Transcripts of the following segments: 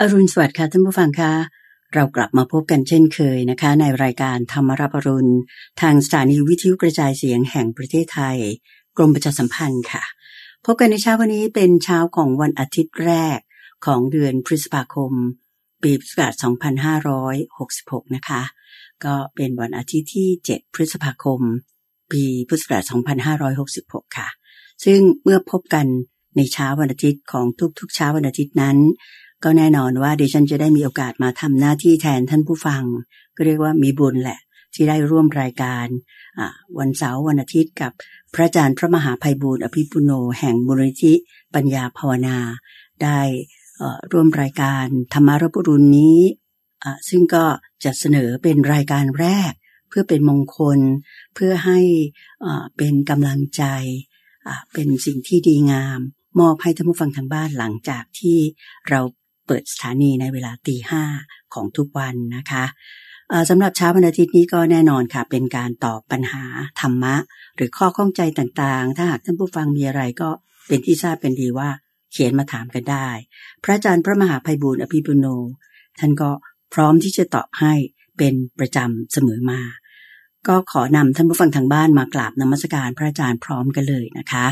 อรุณสวัสดิ์ค่ะท่านผู้ฟังคะเรากลับมาพบกันเช่นเคยนะคะ ในรายการธรรมรับอรุณ ทางสถานีวิทยุกระจายเสียงแห่งประเทศไทย กรมประชาสัมพันธ์ค่ะ พบกันในเช้าวันนี้เป็นเช้าของวันอาทิตย์แรกของเดือนพฤษภาคม ปีพุทธศักราช2566 นะคะ ก็เป็นวันอาทิตย์ที่ 7 พฤษภาคม ปีพุทธศักราช2566 ค่ะ ซึ่งเมื่อพบกันในเช้าวันอาทิตย์ของทุกๆเช้าวันอาทิตย์นั้น ก็แน่นอนว่าดิฉันจะได้มีโอกาสมาทำหน้าที่แทนท่านผู้ฟัง ก็เรียกว่ามีบุญแหละ ที่ได้ร่วมรายการวันเสาร์วันอาทิตย์กับพระอาจารย์พระมหาภัยบูร์อภิปุโนแห่งมูลนิธิปัญญาภาวนา ได้ร่วมรายการธรรมารบุรุณนี้ซึ่งก็จะเสนอเป็นรายการแรก เพื่อเป็นมงคล เพื่อให้เป็นกำลังใจเป็นสิ่งที่ดีงาม มอบให้ท่านผู้ฟังทางบ้านหลังจากที่เรา เปิดสถานีในเวลาตีห้าของทุกวันนะคะสำหรับเช้าวันอาทิตย์นี้ก็แน่นอนค่ะ เป็นการตอบปัญหาธรรมะ หรือข้อข้องใจต่างๆ ถ้าหากท่านผู้ฟังมีอะไรก็เป็นที่ทราบกันดีว่า เขียนมาถามกันได้ พระอาจารย์พระมหาภัยบูร์อภิปุโน ท่านก็พร้อมที่จะตอบให้เป็นประจำเสมอมา ก็ขอนำท่านผู้ฟังทางบ้านมากราบนมัสการพระอาจารย์พร้อมกันเลยนะคะ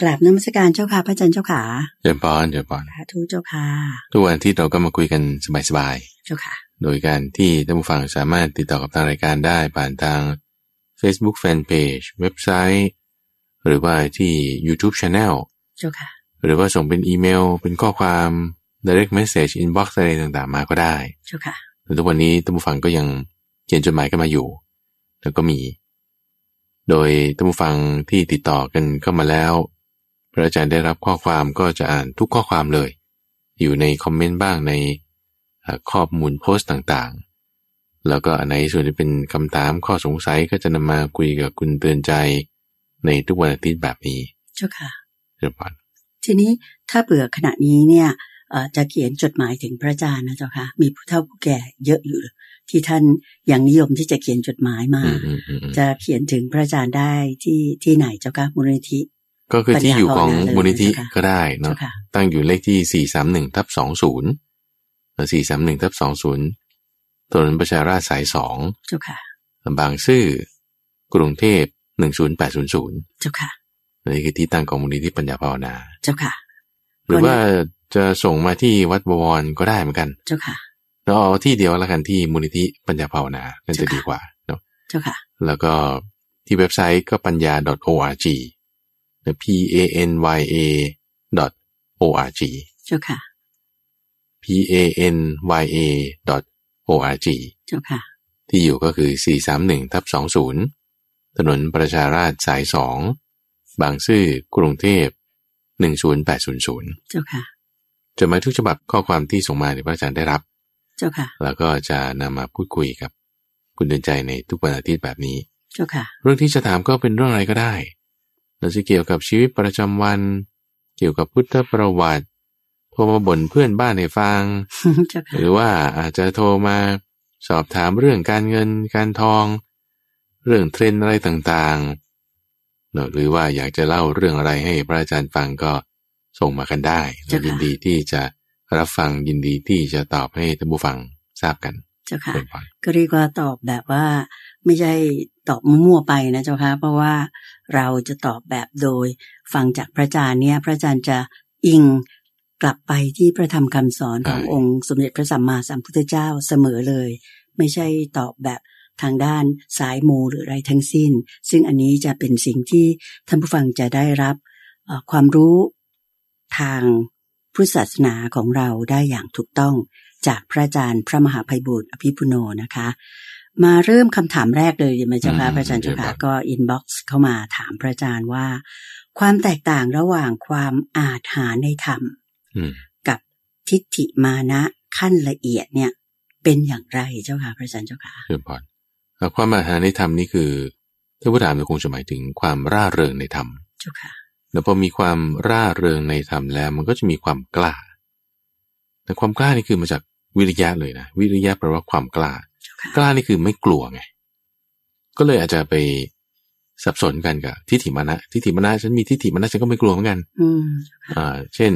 กราบนมัสการเจ้าค่ะพระอาจารย์เจ้าขาเจริญพรเจริญพรสาธุเจ้าค่ะทุกวันที่เราก็มาคุยกันสบายๆเจ้าค่ะ โดยการที่ท่านผู้ฟังสามารถติดต่อกับทางรายการได้ผ่านทาง Facebook Fanpage เว็บไซต์ หรือว่าที่ YouTube Channel เจ้าค่ะ หรือว่าส่งเป็นอีเมล เป็นข้อความ direct message inbox อะไรต่างๆ มาก็ได้เจ้าค่ะแต่ทุกวันนี้ท่านผู้ฟังก็ยังเขียนจดหมายกันมาอยู่ แล้วก็มี โดยท่านผู้ฟังที่ติดต่อกันเข้ามาแล้ว พระอาจารย์ได้รับข้อความก็จะอ่านทุกข้อความเลย อยู่ในคอมเมนต์บ้างในข้อมูลโพสต์ต่างๆ แล้วก็อันไหนส่วนที่เป็นคำถามข้อสงสัยก็จะนำมาคุยกับคุณเตือนใจ ในทุกวันอาทิตย์แบบนี้เจ้าค่ะเรียบร้อยทีนี้ถ้าเบื่อขณะนี้เนี่ยจะเขียนจดหมายถึงพระอาจารย์นะเจ้าค่ะมีผู้เฒ่าผู้แก่เยอะอยู่ที่ท่านยังนิยมที่จะเขียนจดหมายมา จะเขียนถึงพระอาจารย์ได้ที่ที่ไหนเจ้าค่ะมูลนิธิ ก็คือที่อยู่ของมูลนิธิก็ได้เนาะตั้งอยู่เลขที่สี่สามหนึ่งทับสองศูนย์สี่สามหนึ่งทับสองศูนย์ถนนประชาราชสายสองเจ้าค่ะบางซื่อกรุงเทพหนึ่งศูนย์แปดศูนย์ศูนย์เจ้าค่ะนี่คือที่ตั้งของมูลนิธิปัญญาภาวนา เจ้าค่ะ หรือว่าจะส่งมาที่วัดบวรก็ได้เหมือนกัน เจ้าค่ะเราเอาที่เดียวแล้วกันที่มูลนิธิปัญญาภาวนานั่นจะดีกว่าเนาะเจ้าค่ะ แล้วก็ที่เว็บไซต์ก็ปัญญา .org p a n y a .org เจ้าค่ะ p a n y a .org เจ้าค่ะ ที่อยู่ก็คือ 431ทับ20 ถนนประชาราชสายสองบางซื่อกรุงเทพ 10800 เจ้าค่ะจดหมายทุกฉบับข้อความที่ส่งมาเนี่ยพระอาจารย์ได้รับ เจ้าค่ะ แล้วก็จะนำมาพูดคุยกับ คุณเดินใจในทุกวันอาทิตย์แบบนี้ เจ้าค่ะ เรื่องที่จะถามก็เป็นเรื่องอะไรก็ได้ เราจะเกี่ยวกับชีวิตประจำวัน เกี่ยวกับพุทธประวัติ โทรมาบ่นเพื่อนบ้านให้ฟัง หรือว่าอาจจะโทรมาสอบถามเรื่องการเงินการทอง เรื่องเทรนอะไรต่างๆ หรือว่าอยากจะเล่าเรื่องอะไรให้พระอาจารย์ฟังก็ส่งมากันได้เรายินดีที่จะรับฟังยินดีที่จะตอบให้ท่านผู้ฟังทราบกันเจ้าค่ะก็เรียกว่าตอบแบบว่า ไม่ใช่ตอบมั่วไปนะเจ้าค่ะเพราะว่าเราจะตอบแบบโดย ฟังจากพระอาจารย์เนี่ย พระอาจารย์จะอิงกลับไปที่พระธรรมคำสอนขององค์สมเด็จพระสัมมาสัมพุทธเจ้าเสมอเลย ไม่ใช่ตอบแบบทางด้านสายมูหรืออะไรทั้งสิ้น ซึ่งอันนี้จะเป็นสิ่งที่ท่านผู้ฟังจะได้รับความรู้ทางพุทธศาสนาของเราได้อย่างถูกต้องจากพระอาจารย์พระมหาภัยบุตรอภิปุโนนะคะ มาเริ่มคำถามแรกเลยดีไหมเจ้าค่ะพระอาจารย์เจ้าค่ะก็ inbox เข้ามาถามพระอาจารย์ว่า ความแตกต่างระหว่างความอาจหาญในธรรมกับทิฏฐิมานะขั้นละเอียดเนี่ย เป็นอย่างไรเจ้าค่ะพระอาจารย์เจ้าค่ะเจริญพรความอาจหาญในธรรมนี่คือถ้าผู้ถามจะคงจะหมายถึงความร่าเริงในธรรมเจ้าค่ะแล้วพอมีความร่าเริงในธรรมแล้ว มันก็จะมีความกล้า แต่ความกล้านี่คือมาจากวิริยะเลยนะวิริยะแปลว่าความกล้า กล้านี่คือไม่กลัวไง ก็เลยอาจจะไปสับสนกันกับทิฏฐิมานะทิฏฐิมานะฉันมีทิฏฐิมานะฉันก็ไม่กลัวเหมือนกันอืมอ่า เช่น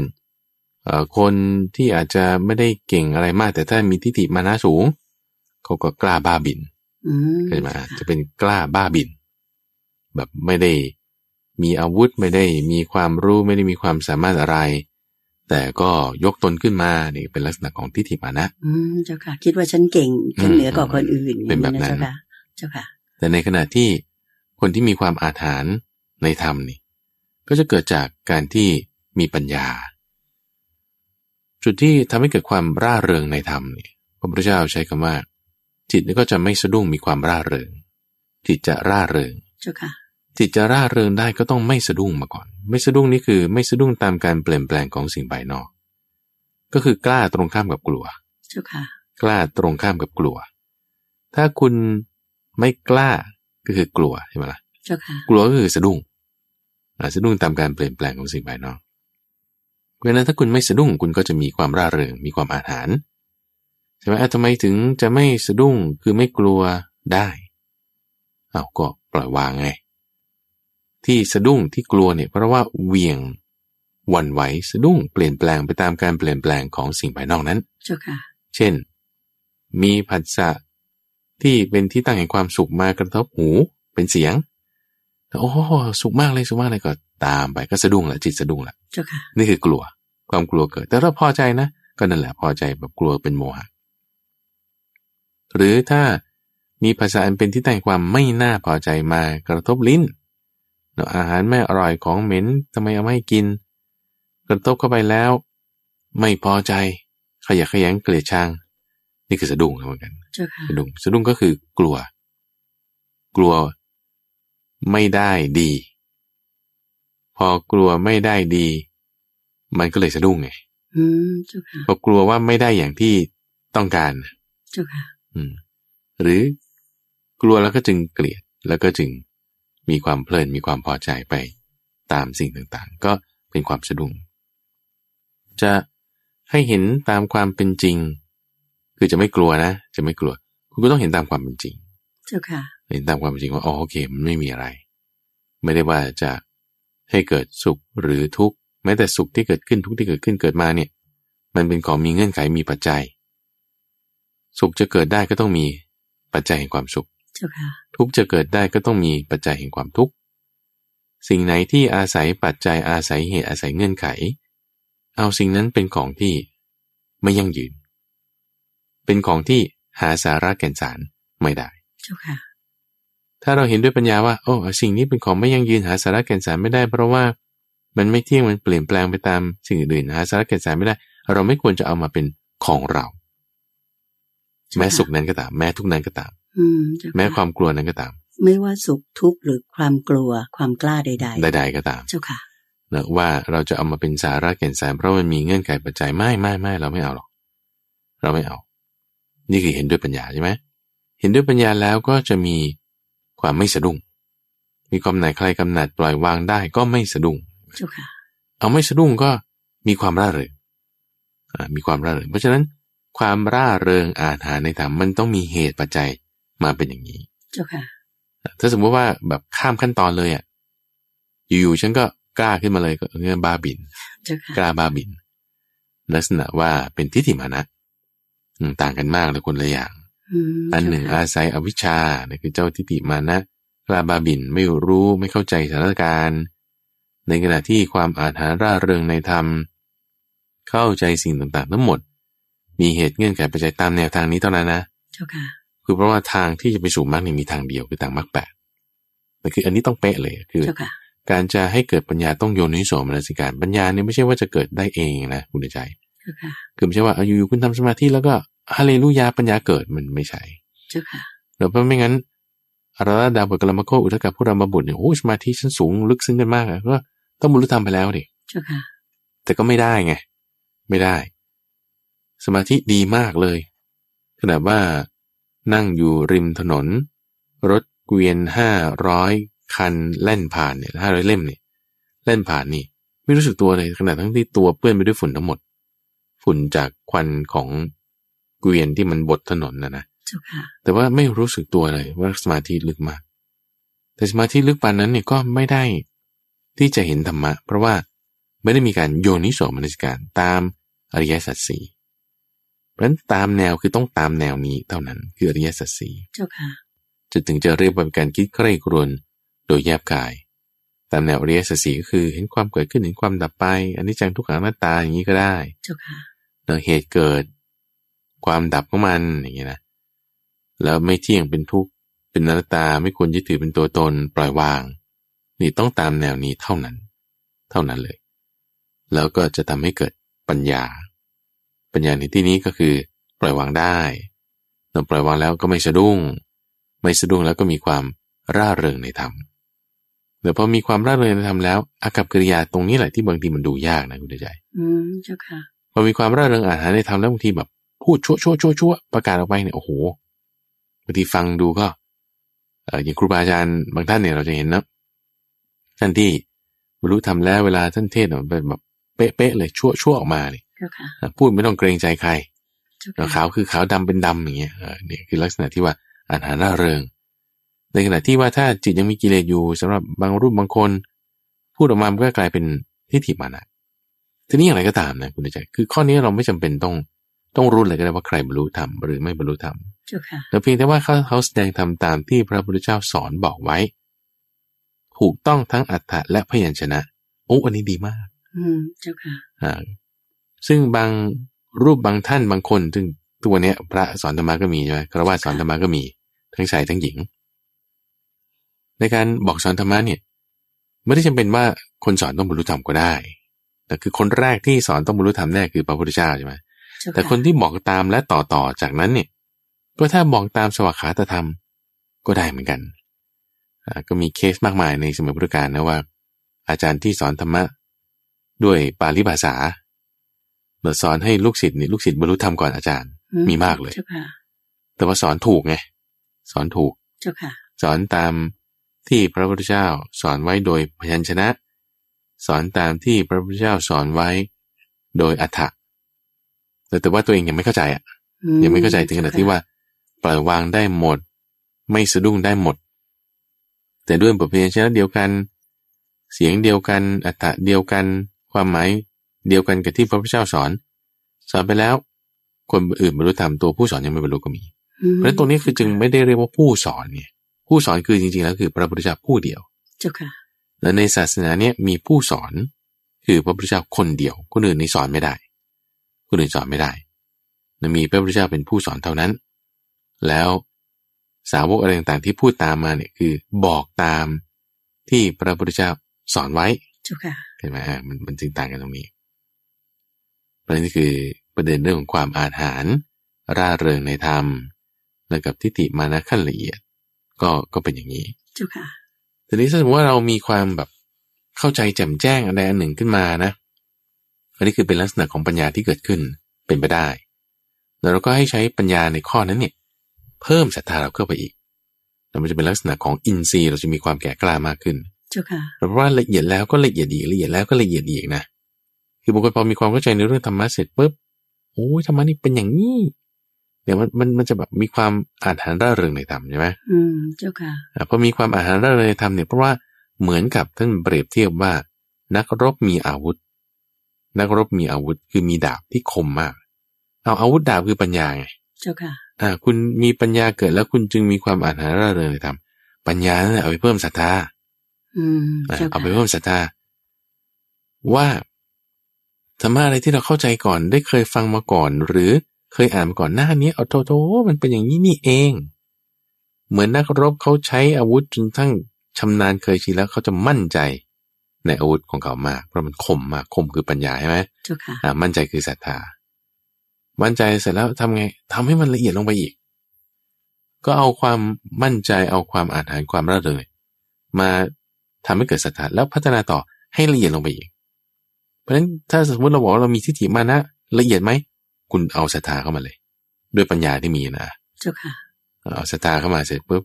คนที่อาจจะไม่ได้เก่งอะไรมาก แต่ถ้ามีทิฏฐิมานะสูงเขาก็กล้าบ้าบินใช่ไหมจะเป็นกล้าบ้าบิน แบบไม่ได้มีอาวุธไม่ได้มีความรู้ไม่ได้มีความสามารถอะไร แต่ก็ยกตนขึ้นมานี่เป็นลักษณะของทิฏฐิมานะ อืมเจ้าค่ะ คิดว่าฉันเก่งฉันเหนือกว่าคนอื่นเป็นแบบนั้นเจ้าค่ะแต่ในขณะที่คนที่มีความอาถรรพ์ในธรรมนี่ ก็จะเกิดจากการที่มีปัญญา จุดที่ทำให้เกิดความร่าเริงในธรรมนี่พระพุทธเจ้าใช้คำว่า จิตนี่ก็จะไม่สะดุ้งมีความร่าเริง จิตจะร่าเริงเจ้าค่ะ จิตจะร่าเริงได้ก็ต้องไม่สะดุ้งมาก่อน ไม่สะดุ้งนี่คือไม่สะดุ้งตามการเปลี่ยนแปลงของสิ่งภายนอก ก็คือกล้าตรงข้ามกับกลัวเจ้าค่ะกล้าตรงข้ามกับกลัว ถ้าคุณไม่กล้าก็คือกลัวใช่ไหมล่ะเจ้าค่ะกลัวก็คือสะดุ้งสะดุ้งตามการเปลี่ยนแปลงของสิ่งภายนอก เพราะนั้นถ้าคุณไม่สะดุ้งคุณก็จะมีความร่าเริงมีความอาถรรพ์ใช่ไหมทำไมถึงจะไม่สะดุ้งคือไม่กลัวได้ เอาก็ปล่อยวางไง ที่สะดุ้งที่กลัวเนี่ยเพราะว่าเวียงวันไหวสะดุ้งเปลี่ยนแปลงไปตามการเปลี่ยนแปลงของสิ่งภายนอกนั้นเจ้าค่ะเช่น มีผัสสะที่เป็นที่ตั้งแห่งความสุขมากระทบหูเป็นเสียงโอ้สุขมากเลยสุขมากเลยก็ตามไปก็สะดุ้งแหละจิตสะดุ้งแหละเจ้าค่ะนี่คือกลัว ความกลัวเกิด แต่ถ้าพอใจนะ ก็นั่นแหละพอใจแบบกลัวเป็นโมหะหรือถ้ามีภาษาอันเป็นที่ตั้งความไม่น่าพอใจมากระทบลิ้น อาหารไม่อร่อยของเหม็นทำไมเอาไม่กิน กระทบเข้าไปแล้ว ไม่พอใจขยะขยันเกลียดชังนี่คือสะดุ้งเหมือนกันสะดุ้งสะดุ้งก็คือกลัว กลัวไม่ได้ดี พอกลัวไม่ได้ดี มันก็เลยสะดุ้งไงพอกลัวว่าไม่ได้อย่างที่ต้องการเจ้าค่ะอืมหรือ กลัวแล้วก็จึงเกลียดแล้วก็จึง มีความเพลินมีความพอใจไปตามสิ่งต่างๆ ก็เป็นความสะดุ้งจะให้เห็นตามความเป็นจริง คือจะไม่กลัวนะ จะไม่กลัว คุณก็ต้องเห็นตามความเป็นจริงเจ้าค่ะเห็นตามความเป็นจริงว่าอ๋อโอเคมันไม่มีอะไร ไม่ได้ว่าจะให้เกิดสุขหรือทุกข์แม้แต่สุขที่เกิดขึ้นทุกข์ที่เกิดขึ้นเกิดมาเนี่ย มันเป็นของมีเงื่อนไขมีปัจจัย สุขจะเกิดได้ก็ต้องมีปัจจัยแห่งความสุข ทุกจะเกิดได้ก็ต้องมีปัจจัยแห่งความทุกข์ สิ่งไหนที่อาศัยปัจจัยอาศัยเหตุอาศัยเงื่อนไข เอาสิ่งนั้นเป็นของที่ไม่ยั่งยืน เป็นของที่หาสาระแก่นสารไม่ได้ ถ้าเราเห็นด้วยปัญญาว่า โอ้สิ่งนี้เป็นของไม่ยั่งยืนหาสาระแก่นสารไม่ได้ เพราะว่ามันไม่เที่ยงมันเปลี่ยนแปลงไปตามสิ่งอื่นหาสาระแก่นสารไม่ได้ เราไม่ควรจะเอามาเป็นของเรา แม้สุขนั้นก็ตาม แม้ทุกนั้นก็ตาม แม้ความกลัวนั้นก็ตาม ไม่ว่าสุขทุกข์หรือความกลัวความกล้าใด ๆ ใด ๆ ก็ตาม เจ้าค่ะนะว่าเราจะเอามาเป็นสาระแก่นสารเพราะมันมีเงื่อนไขปัจจัยไม่ไม่ไม่เราไม่เอาหรอก เราไม่เอา นี่คือเห็นด้วยปัญญาใช่ไหมเห็นด้วยปัญญาแล้วก็จะมีความไม่สะดุ้ง มีความไหนใครกำหนัดปล่อยวางได้ก็ไม่สะดุ้งเจ้าค่ะเอาไม่สะดุ้งก็มีความร่าเริงมีความร่าเริงเพราะฉะนั้นความร่าเริงอาหารในธรรมมันต้องมีเหตุปัจจัย มาเป็นอย่างนี้เจ้าค่ะถ้าสมมติว่าแบบข้ามขั้นตอนเลยอะอยู่ๆฉันก็กล้าขึ้นมาเลยก็เงี้ยบ้าบินกล้าบ้าบิน ลักษณะว่าเป็นทิฏฐิมานะต่างกันมากเลยคนละอย่างอันหนึ่งอาศัยอวิชชาเนี่ยคือเจ้าทิฏฐิมานะกล้าบ้าบินไม่รู้ไม่เข้าใจสถานการณ์ ในขณะที่ความอาถรรพ์ร่าเริงในธรรม เข้าใจสิ่งต่างๆ ทั้งหมด มีเหตุเงื่อนไขปัจจัยตามแนวทางนี้เท่านั้นนะเจ้าค่ะ คือเพราะว่าทางที่จะไปสู่มรรคนี่มีทางเดียวคือทางมรรคแปดแต่คืออันนี้ต้องเป๊ะเลยคือ การจะให้เกิดปัญญาต้องโยนิโสมนสิการปัญญาเนี่ยไม่ใช่ว่าจะเกิดได้เองนะคุณใจคือไม่ใช่ว่าอยู่ๆคุณทำสมาธิแล้วก็ฮาเลลูยาปัญญาเกิดมันไม่ใช่เดี๋ยวเพราะไม่งั้นอาราดาบกลมโคอุทกับผู้รามาบุตรเนี่ยโอ้สมาธิชั้นสูงลึกซึ้งกันมากก็ต้องบรรลุธรรมไปแล้วดิแต่ก็ไม่ได้ไง ไม่ได้ สมาธิดีมากเลยขนาดว่า นั่งอยู่ริมถนน รถเกวียนห้าร้อยคันเล่นผ่านเนี่ยห้าร้อยเล่มเนี่ยเล่นผ่านนี่ ไม่รู้สึกตัวเลยขนาดทั้งที่ตัวเปื้อนไปด้วยฝุ่นทั้งหมด ฝุ่นจากควันของเกวียนที่มันบดถนนนะนะแต่ว่าไม่รู้สึกตัวเลยว่าสมาธิลึกมาก แต่สมาธิลึกปานนั้นเนี่ยก็ไม่ได้ที่จะเห็นธรรมะ เพราะว่าไม่ได้มีการโยนิโสมนสิการตามอริยสัจสี่เพ ราะฉะนั้นตามแนวคือต้องตามแนวนี้เท่านั้นคืออริยสัจสี่เจ้าค่ะจะถึงจะเรียกว่าเป็นการคิดใคร่ครวญโดยแยบกาย ตามแนวอริยสัจสี่ก็คือเห็นความเกิดขึ้นเห็นความดับไปอันนี้จังทุกขังหน้าตาอย่างนี้ก็ได้เจ้าค่ะเหตุเกิด ความดับของมันอย่างนี้นะแล้วไม่เที่ยงเป็นทุกข์เป็นนัตตาไม่ควรยึดถือเป็นตัวตนปล่อยวาง นี่ต้องตามแนวนี้เท่านั้น เท่านั้นเลย แล้วก็จะทำให้เกิดปัญญา ปัญญาในที่นี้ก็คือ ปล่อยวางได้เราปล่อยวางแล้วก็ไม่สะดุ้ง ไม่สะดุ้งแล้วก็มีความร่าเริงในธรรมเดี๋ยวพอมีความร่าเริงในธรรมแล้วอากับกิริยาตรงนี้แหละที่บางทีมันดูยากนะคุณใจอืมเจ้าค่ะพอมีความร่าเริงอาหารในธรรมแล้วบางทีแบบพูดชั่วชั่วชั่วชั่วประกาศออกไปเนี่ยโอ้โหบางทีฟังดูก็เอออย่างครูบาอาจารย์บางท่านเนี่ยเราจะเห็นนะท่านที่บรรลุทำแล้วเวลาท่านเทศน์เป็นแบบเป๊ะๆเลยชั่วชั่วออกมาเนี่ย พูดไม่ต้องเกรงใจใครขาวคือขาวดำเป็นดำอย่างเงี้ยเออเนี่ยคือลักษณะที่ว่าอาหารร่าเริง ในขณะที่ว่าถ้าจิตยังมีกิเลสอยู่สำหรับบางรูปบางคน พูดออกมามันก็กลายเป็นทิฏฐิมานะทีนี้อย่างไรก็ตามนะคุณใจคือข้อนี้เราไม่จำเป็นต้องต้องรู้เลยก็ได้ว่าใครบรรลุธรรมหรือไม่บรรลุธรรมแต่เพียงแต่ว่าเขาเขาแสดงทำตามที่พระพุทธเจ้าสอนบอกไว้ ถูกต้องทั้งอัฏฐะและพยัญชนะโอ้อันนี้ดีมาก อืมเจ้าค่ะอ่า ซึ่งบางรูปบางท่านบางคนซึ่งตัวเนี้ยพระสอนธรรมะก็มีใช่ไหมครวญสอนธรรมะก็มี ทั้งชายทั้งหญิง ในการบอกสอนธรรมะเนี่ยไม่ได้จำเป็นว่าคนสอนต้องบรรลุธรรมก็ได้ แต่คือคนแรกที่สอนต้องบรรลุธรรมแน่คือพระพุทธเจ้าใช่ไหมแต่คนที่บอกตามและต่อต่อจากนั้นเนี่ย ก็ถ้าบอกตามสวัสดิธรรมก็ได้เหมือนกันก็มีเคสมากมายในสมัยพุทธกาลนะว่า อาจารย์ที่สอนธรรมะด้วยปาลิภาษา เมื่อสอนให้ลูกศิษย์นี่ลูกศิษย์บรรลุธรรมก่อนอาจารย์ มีมากเลยแต่ว่าสอนถูกไงสอนถูกสอนตามที่พระพุทธเจ้าสอนไว้โดยพยัญชนะ สอนตามที่พระพุทธเจ้าสอนไว้โดยอัฏฐะแต่แต่ว่าตัวเองยังไม่เข้าใจอะ ยังไม่เข้าใจถึงขนาดที่ว่าปล่อยวางได้หมด ไม่สะดุ้งได้หมด แต่ด้วยบทเพลงชนะเดียวกัน เสียงเดียวกันอัตตะเดียวกัน ความหมาย เดียวกันกับที่พระพุทธเจ้าสอน สอนไปแล้ว คนอื่นบรรลุธรรมตัวผู้สอนยังไม่บรรลุก็มี เพราะฉะนั้นตรงนี้คือจึงไม่ได้เรียกว่าผู้สอนเนี่ย ผู้สอนคือจริงๆแล้วคือพระพุทธเจ้าผู้เดียวเจ้าค่ะและในศาสนาเนี่ยมีผู้สอนคือพระพุทธเจ้าคนเดียว คนอื่นนี่สอนไม่ได้ คนอื่นสอนไม่ได้มีพระพุทธเจ้าเป็นผู้สอนเท่านั้น แล้วสาวกอะไรต่างๆที่พูดตามมาเนี่ยคือบอกตามที่พระพุทธเจ้าสอนไว้เห็นไหมมันมันจึงต่างกันตรงนี้ ประเด็นนี้คือประเด็นเรื่องของความอาหารร่าเริงในธรรม แล้วกับทิฏฐิมานะขั้นละเอียด ก็ก็เป็นอย่างนี้จุค่ะทีนี้ถ้าสมมติว่าเรามีความแบบเข้าใจแจ่มแจ้งอะไรอันหนึ่งขึ้นมานะ อันนี้คือเป็นลักษณะของปัญญาที่เกิดขึ้นเป็นไปได้แล้วเราก็ให้ใช้ปัญญาในข้อนั้นเนี่ยเพิ่มศรัทธาเราเข้าไปอีกแล้วมันจะเป็นลักษณะของอินทรีย์เราจะมีความแก่กล้ามากขึ้นเจ้าค่ะเพราะว่าละเอียดแล้วก็ละเอียดอีกละเอียดแล้วก็ละเอียดอีกนะ คือบางคนพอมีความเข้าใจในเรื่องธรรมะเสร็จปุ๊บโอ้ยธรรมะนี่เป็นอย่างนี้เดี๋ยวมันมันมันจะแบบมีความอาหารร่าเริงในธรรมใช่ไหมอืมเจ้าค่ะพอมีความอาหารร่าเริงในธรรมเนี่ยเพราะว่าเหมือนกับท่านเปรียบเทียบว่า นักรบมีอาวุธ นักรบมีอาวุธคือมีดาบที่คมมาก เอาอาวุธดาบคือปัญญาไงเจ้าค่ะอ่าคุณมีปัญญาเกิดแล้วคุณจึงมีความอ่านหาร่าเริงในธรรมปัญญาเนี่ยเอาไปเพิ่มศรัทธาอืมเอาไปเพิ่มศรัทธาว่า ธรรมะอะไรที่เราเข้าใจก่อนได้เคยฟังมาก่อน หรือเคยอ่านมาก่อนหน้านี้เอาโทโทมันเป็นอย่างนี้นี่เอง เหมือนนักรบเขาใช้อาวุธจนทั้งชำนาญเคยชินแล้วเขาจะมั่นใจในอาวุธของเขามากเพราะมันคมมากคมคือปัญญาใช่ไหมจุค่ะอ่ามั่นใจคือศรัทธามั่นใจเสร็จแล้วทำไงทำให้มันละเอียดลงไปอีก ก็เอาความมั่นใจเอาความอ่านหานความร่าเริงมาทำให้เกิดศรัทธาแล้วพัฒนาต่อให้ละเอียดลงไปอีก เพราะฉะนั้นถ้าสมมติเราบอกเรามีทิฏฐิมานะละเอียดไหมคุณเอาศรัทธาเข้ามาเลย ด้วยปัญญาที่มีนะเจ้าค่ะเอาศรัทธาเข้ามาเสร็จปุ๊บ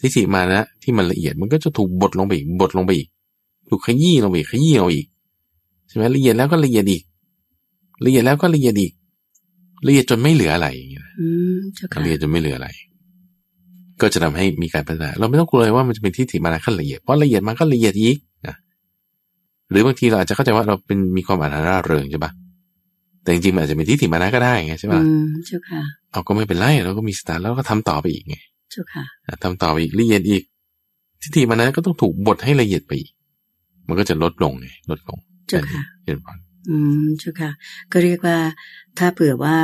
ทิฏฐิมานะที่มันละเอียดมันก็จะถูกบดลงไปอีกบดลงไปอีกถูกขยี้ลงไปขยี้เอาอีกใช่ไหมละเอียดแล้วก็ละเอียดอีก ละเอียดแล้วก็ละเอียดอีกละเอียดจนไม่เหลืออะไรอย่างเงี้ยละเอียดจนไม่เหลืออะไร ก็จะทำให้มีการพัฒนาเราไม่ต้องกลัวเลยว่ามันจะเป็นที่ถิมานะขั้นละเอียดเพราะละเอียดมันก็ละเอียดอีกนะ หรือบางทีเราอาจจะเข้าใจว่าเราเป็นมีความอ่านร่าเริงใช่ปะแต่จริงๆมันอาจจะเป็นทิฏฐิมานะก็ได้ไงใช่ปะอืมเจ้าค่ะเอาก็ไม่เป็นไรเราก็มีสตาร์แล้วก็ทำต่อไปอีกไงเจ้าค่ะอะทำต่อไปอีกละเอียดอีกทิฏฐิมานะก็ต้องถูกบดให้ละเอียดไปอีก มันก็จะลดลงไงลดลงเจ้าค่ะเห็นปะอืมเจ้าค่ะ ก็เรียกว่าถ้าเผื่อว่า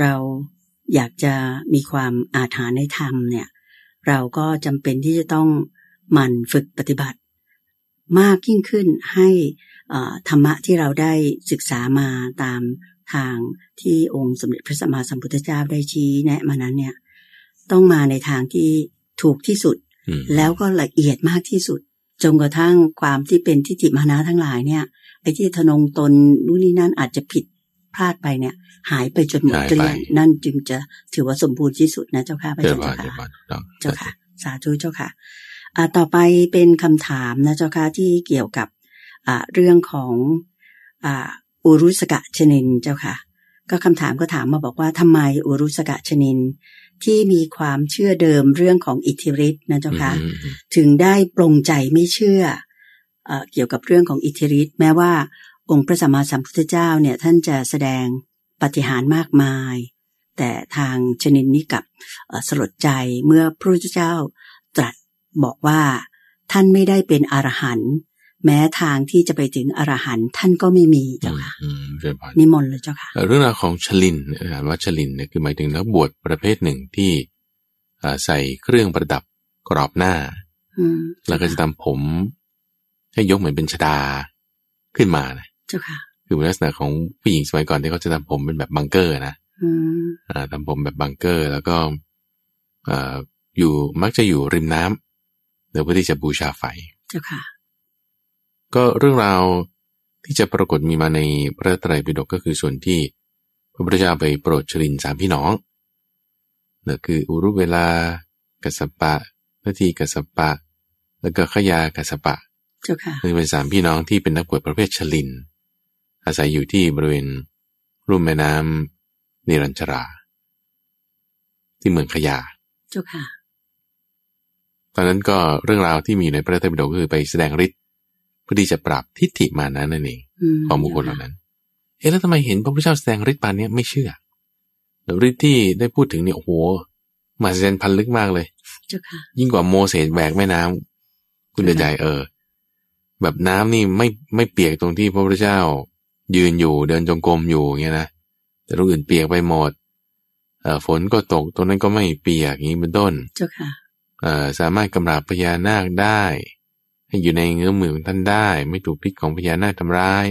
เราอยากจะมีความอาถรรพ์ในธรรมเนี่ย เราก็จำเป็นที่จะต้องหมั่นฝึกปฏิบัติ มากยิ่งขึ้นให้อ่าธรรมะที่เราได้ศึกษามาตามทางที่องค์สมเด็จพระสัมมาสัมพุทธเจ้าได้ชี้แนะมานั้นเนี่ย ต้องมาในทางที่ถูกที่สุดอืมแล้วก็ละเอียดมากที่สุดจนกระทั่งความที่เป็นทิฏฐิมานะทั้งหลายเนี่ยไอ้ที่ทะนงตนนู่นนี่นั่นอาจจะผิดพลาดไปเนี่ย หายไปจนหมดหายเกไปลี้ยงนั่นจึงจะถือว่าสมบูรณ์ที่สุดนะเจ้าค่ะพระเจอเจ้าปะเจ้าเจอค่ะปะถูกต้องเจ้าค่ะ สาธุเจ้าค่ะอ่า ต่อไปเป็นคำถามนะเจ้าค่ะที่เกี่ยวกับอ่าเรื่องของอ่าอุรุสกะชนินเจ้าค่ะ ก็คำถามก็ถามมาบอกว่าทำไมอุรุสกะชนินที่มีความเชื่อเดิมเรื่องของอิทธิฤทธิ์นะเจ้าค่ะอืมอืมถึงได้ปรงใจไม่เชื่อเออเกี่ยวกับเรื่องของอิทธิฤทธิ์แม้ว่าองค์พระสัมมาสัมพุทธเจ้าเนี่ยท่านจะแสดงปาฏิหารย์มากมาย แต่ทางชนินนี้กลับเอ่อสลดใจเมื่อพระพุทธเจ้าตรัส บอกว่า ท่านไม่ได้เป็นอรหันต์แม้ทางที่จะไปถึงอรหันต์ท่านก็ไม่มีเจ้าค่ะอืมเจอปะนิมนต์เลยเจ้าค่ะเอ่อเรื่องราวของชลินเนี่ยอ่านว่าชลินเนี่ยคือหมายถึงนักบวชประเภทหนึ่งที่อ่าใส่เครื่องประดับกรอบหน้าอืมแล้วก็จะทำผม ให้ยกเหมือนเป็นชดาขึ้นมานะเจ้าค่ะคือเป็นลักษณะของผู้หญิงสมัยก่อนที่เขาจะทำผมเป็นแบบบังเกอร์นะอืมอ่าทำผมแบบบังเกอร์ แล้วก็อ่าอยู่มักจะอยู่ริมน้ำ เพื่อที่จะบูชาไฟเจ้าค่ะ ก็เรื่องราวที่จะปรากฏมีมาในพระไตรปิฎกก็คือส่วนที่พระพุทธเจ้าไปโปรดชลินสามพี่น้องนั่นคืออุรุเวลา กัสสปะนาทีกัสสปะ แล้วก็ขยากัสสปะเจ้าค่ะคือเป็นสามพี่น้องที่เป็นนักบวชประเภทชลิน อาศัยอยู่ที่บริเวณรุ่มแม่น้ำนิรัญชรา ที่เมืองขยาเจ้าค่ะ ตอนนั้นก็เรื่องราวที่มีในพระไตรปิฎกก็คือไปแสดงฤทธิ์เพื่อที่จะปราบทิฏฐิมานะนั่นเองอืมของบุคคลเหล่านั้น เอ๊ะแล้วทำไมเห็นพระพุทธเจ้าแสดงฤทธิ์ปานเนี้ยไม่เชื่อแล้วฤทธิ์ที่ได้พูดถึงเนี่ยโอ้โหมหัศจรรย์พันลึกมากเลยเจ้าค่ะยิ่งกว่าโมเสสแบกแม่น้ำคุณเดินใจเออ แบบน้ำนี่ไม่ไม่เปียกตรงที่พระพุทธเจ้า ยืนอยู่เดินจงกรมอยู่อย่างเงี้ยนะแต่ตรงอื่นเปียกไปหมดเอ่อฝนก็ตกตรงนั้นก็ไม่เปียกอย่างนี้เป็นต้นเจ้าค่ะเอ่อ สามารถกำราบพญานาคได้ ให้อยู่ในเงื้อมมือของท่านได้ ไม่ถูกพิษของพญานาคทำร้าย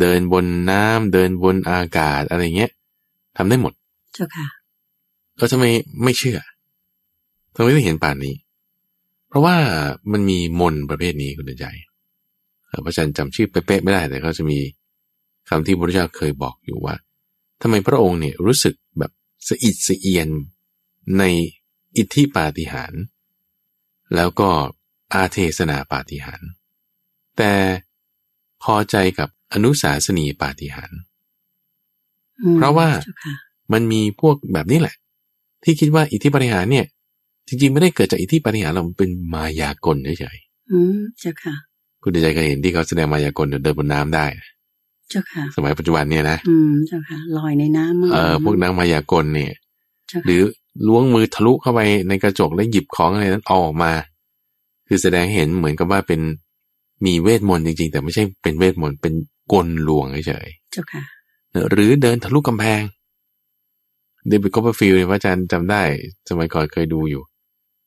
เดินบนน้ำเดินบนอากาศอะไรเงี้ยทำได้หมด เจ้าค่ะเราทำไมไม่เชื่อทำไมไม่เห็นป่านนี้ เพราะว่ามันมีมนต์ประเภทนี้คุณเดินใจเอ่อพระอาจารย์จำชื่อเป๊ะๆไม่ได้แต่ก็จะมีคำที่พระพุทธเจ้าเคยบอกอยู่ว่าทำไมพระองค์เนี่ยรู้สึกแบบสะอิดสะเอียนใน อิทธิปาฏิหาริย์แล้วก็อาเทศนาปาฏิหาริย์แต่พอใจกับอนุสาสนีปาฏิหาริย์อืมเพราะว่าเจ้าค่ะมันมีพวกแบบนี้แหละ ที่คิดว่าอิทธิปาฏิหาริย์เนี่ย จริงๆไม่ได้เกิดจากอิทธิปาฏิหาริย์หรอกมันเป็นมายากลเฉยอืมเจ้าค่ะๆคุณเดชใจเคยเห็นที่เขาแสดงมายากลเดินบนน้ำได้เจ้าค่ะ สมัยปัจจุบันเนี่ยนะอืมเจ้าค่ะลอยในน้ำมั้งเออพวกนางมายากลเนี่ยเจ้าหรือ ล้วงมือทะลุเข้าไปในกระจกแล้วหยิบของอะไรนั้นเอาออกมา คือแสดงให้เห็นเหมือนกับว่าเป็นมีเวทมนต์จริง ๆ แต่ไม่ใช่เป็นเวทมนต์เป็นกลลวงเฉยเจ้าค่ะๆหรือเดินทะลุกำแพงเดวิดคอปเปอร์ฟิลด์เนี่ยพระอาจารย์จำได้ สมัยก่อนเคยดูอยู่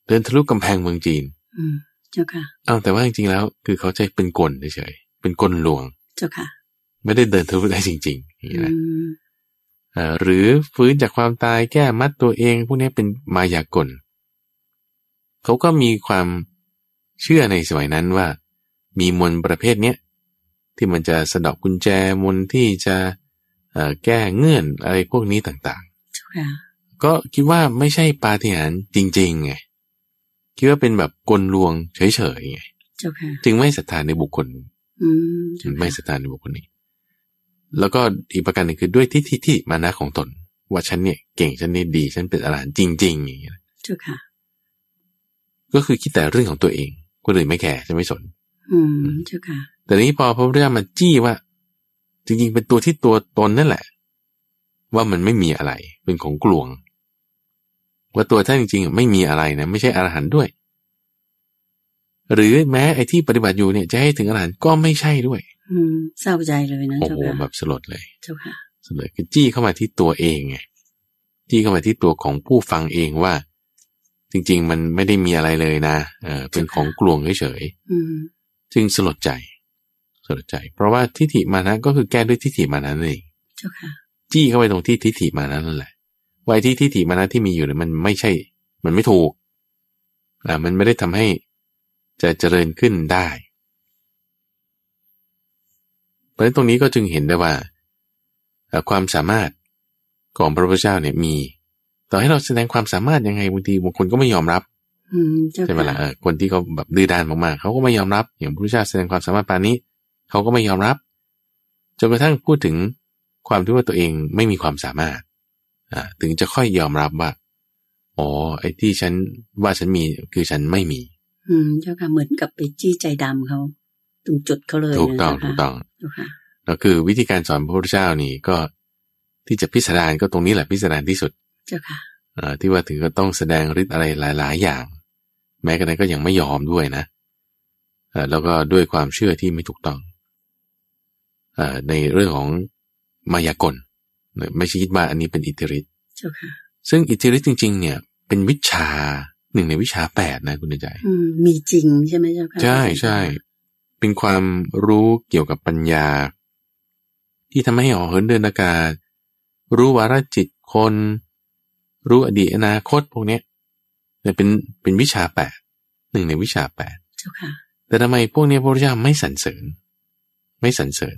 เดินทะลุกำแพงเมืองจีน อืมเจ้าค่ะอ้าวแต่ว่าจริงๆแล้ว คือเขาใช้เป็นกลเฉยๆเป็นกลลวง เจ้าค่ะ ไม่ได้เดินทะลุได้จริงๆอย่างนี้อืนะมเอ่อ หรือฟื้นจากความตายแก้มัดตัวเอง พวกนี้เป็นมายากล เขาก็มีความเชื่อในสมัยนั้นว่า มีมนต์ประเภทเนี้ยที่มันจะสะเดอกกุญแจมนต์ที่จะเอ่อแก้เงื่อนอะไรพวกนี้ต่างเจ้าค่ะๆก็คิดว่าไม่ใช่ปาฏิหาริย์จริงๆไงคิดว่าเป็นแบบกลลวงเฉยๆไงเจ้าค่ะจึงไม่ศรัทธาในบุคคลอืมเจ้าไม่ค่ะศรัทธาในบุคคลนี้ แล้วก็อีกประการหนึ่งคือด้วยทิฏฐิที่มานะของตน ว่าฉันเนี่ยเก่งฉันเนี่ยดี ฉันเป็นอรหันต์จริง ๆ อย่างเงี้ยเจ้าค่ะ ก็คือคิดแต่เรื่องของตัวเองคนอื่นไม่แคร์จะไม่สนออืมเจ้าค่ะ แต่นี้พอพระพุทธเจ้ามาจี้ว่า จริง ๆ เป็นตัวที่ตัวตนนั่นแหละ ว่ามันไม่มีอะไร เป็นของกลวง ว่าตัวท่านจริงๆไม่มีอะไรนะไม่ใช่อรหันต์ด้วย หรือแม้ไอ้ที่ปฏิบัติอยู่เนี่ยจะให้ถึงอรหันต์ก็ไม่ใช่ด้วยอืม เศร้าใจเลยนะโอ้เจ้าโหค่ะแบบสลดเลย เจ้าค่ะสลดคือจี้เข้ามาที่ตัวเองไงจี้เข้ามาที่ตัวของผู้ฟังเองว่า จริง ๆ มันไม่ได้มีอะไรเลยนะเออเป็นของกลวงเฉยอืมๆจึงสลดใจ สลดใจ เพราะว่าทิฏฐิมานะก็คือแก้ด้วยทิฏฐิมานะนั่นเองเจ้าค่ะจี้เข้าไปตรงที่ทิฏฐิมานะนั่นแหละไว้ที่ทิฏฐิมานะที่มีอยู่เนี่ยมันไม่ใช่ มันไม่ถูกอ่ามันไม่ได้ทำให้จะเจริญขึ้นได้ เพราะฉะนั้นตรงนี้ก็จึงเห็นได้ว่าเอ่อความสามารถของพระพุทธเจ้าเนี่ยมี ต่อให้เราแสดงความสามารถยังไงบางทีบางคนก็ไม่ยอมรับอืมเจ้าใช่ไหมค่ะล่ะเออคนที่เขาแบบดื้อด้านมากๆเขาก็ไม่ยอมรับ อย่างพระพุทธเจ้าแสดงความสามารถปานนี้เขาก็ไม่ยอมรับจนกระทั่งพูดถึงความที่ว่าตัวเองไม่มีความสามารถอ่าถึงจะค่อยยอมรับว่าอ๋อไอ้ที่ฉันว่าฉันมีคือฉันไม่มี อืมเจ้าค่ะเหมือนกับไปจี้ใจดำเขา ตรงจุดเขาเลยถูกต้องนะถูเจ้ากค่ะต้องเจ้าค่ะแล้วคือวิธีการสอนพระพุทธเจ้านี่ก็ที่จะพิสดารก็ตรงนี้แหละพิสดารที่สุดเจ้าค่ะอ่าที่ว่าถึงก็ต้องแสดงฤทธิ์อะไรหลาย ๆ อย่าง แม้กระนั้นก็ยังไม่ยอมด้วยนะอ่าแล้วก็ด้วยความเชื่อที่ไม่ถูกต้องอ่าในเรื่องของมายากลไม่ใช่คิดว่าอันนี้เป็นอิทธิฤทธิ์เจ้าค่ะซึ่งอิทธิฤทธิ์จริง ๆ เนี่ย เป็นวิชาหนึ่งในวิชาแปดนะคุณใจอืมมีจริงใช่ไหมเจ้าค่ะใช่ใช่ เป็นความรู้เกี่ยวกับปัญญา ที่ทำให้ห่อเหินเดินอากาศ รู้วาระจิตคน รู้อดีตอนาคตพวกเนี้ยเนี่ยเป็นเป็นวิชาแปดหนึ่งในวิชาแปดเจ้าค่ะแต่ทำไมพวกเนี้ยพระพุทธเจ้าไม่สรรเสริญ ไม่สรรเสริญ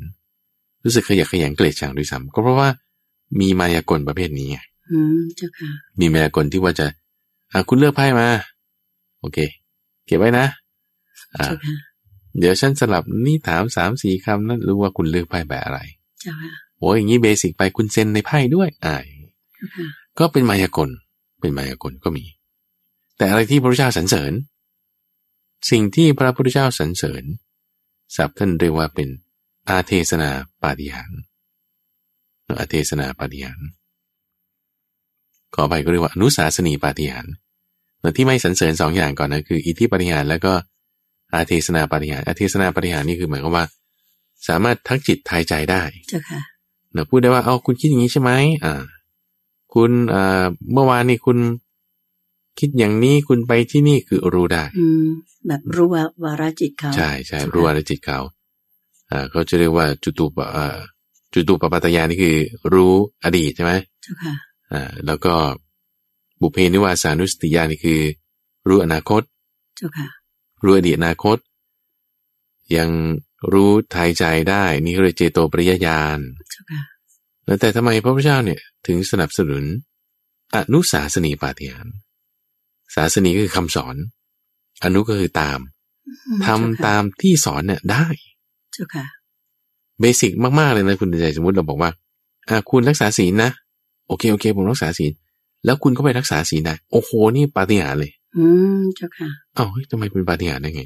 รู้สึกขยะแขยงเกลียดชังด้วยซ้ำก็เพราะว่ามีมายากลประเภทนี้ไงอืมเจ้าค่ะมีมายากลที่ว่าจะอะคุณเลือกไพ่มา โอเค เก็บไว้นะอ่า เจ้าค่ะเดี๋ยวฉันสลับนี่ถามสามสี่คำนั้นรู้ว่าคุณเลือกไพ่แบบอะไรเจ้าค่ะโอ้ยอย่างนี้เบสิกไปคุณเซ็นในไพ่ด้วยอ่าอย่างนี้เจ้าค่ะก็เป็นมายากล เป็นมายากลก็มี แต่อะไรที่พระพุทธเจ้าสรรเสริญ สิ่งที่พระพุทธเจ้าสรรเสริญศัพท์ท่านเรียกว่าเป็นอาเทศนาปาฏิหาริย์อาเทศนาปาฏิหาริย์ขอไปก็เรียกว่าอนุสาสนีปาฏิหาริย์แต่ที่ไม่สรรเสริญสองอย่างก่อนนะคืออิทธิปาฏิหาริย์แล้วก็ อาเทศนาปาฏิหาริย์อาเทศนาปาฏิหาริย์นี่คือหมายความว่า สามารถทักจิตทายใจได้เจ้าค่ะเนาะพูดได้ว่าเอาคุณคิดอย่างนี้ใช่ไหมอ่า คุณอ่าเมื่อวานนี้คุณคิดอย่างนี้คุณไปที่นี่คือรู้ได้ อืมแบบรู้ว่าวาระจิตเขาใช่ใช่เจ้าค่ะรู้ว่าในจิตเขาอ่าเขาจะเรียกว่าจุตูปะอ่าจุตูปปัตตยานี่คือ รู้อดีตใช่ไหมเจ้าค่ะอ่าแล้วก็บุเพนิวาสานุสติญาณนี่คือ รู้อนาคต เจ้าค่ะ รู้อดีตอนาคต ยังรู้ทายใจได้นี่เขาเรียกเจโตปริยญาณเจ้าค่ะแล้วแต่ทำไมพระพุทธเจ้าเนี่ยถึงสนับสนุน อนุสาสนีปาฏิหาริย์ศาสนีก็คือคำสอน อนุก็คือตามอืมทำตามที่สอนเนี่ยได้เจ้าค่ะเบสิกมากๆเลยนะคุณใจสมมติเราบอกว่าอ่าคุณรักษาศีลนะ โอเคโอเค ผมรักษาศีลแล้วคุณก็ไปรักษาศีลได้โอ้โหนี่ปาฏิหาริย์เลย อืมเจ้าค่ะเอ้าเฮ้ยทำไมเป็นปาฏิหาริย์ได้ไง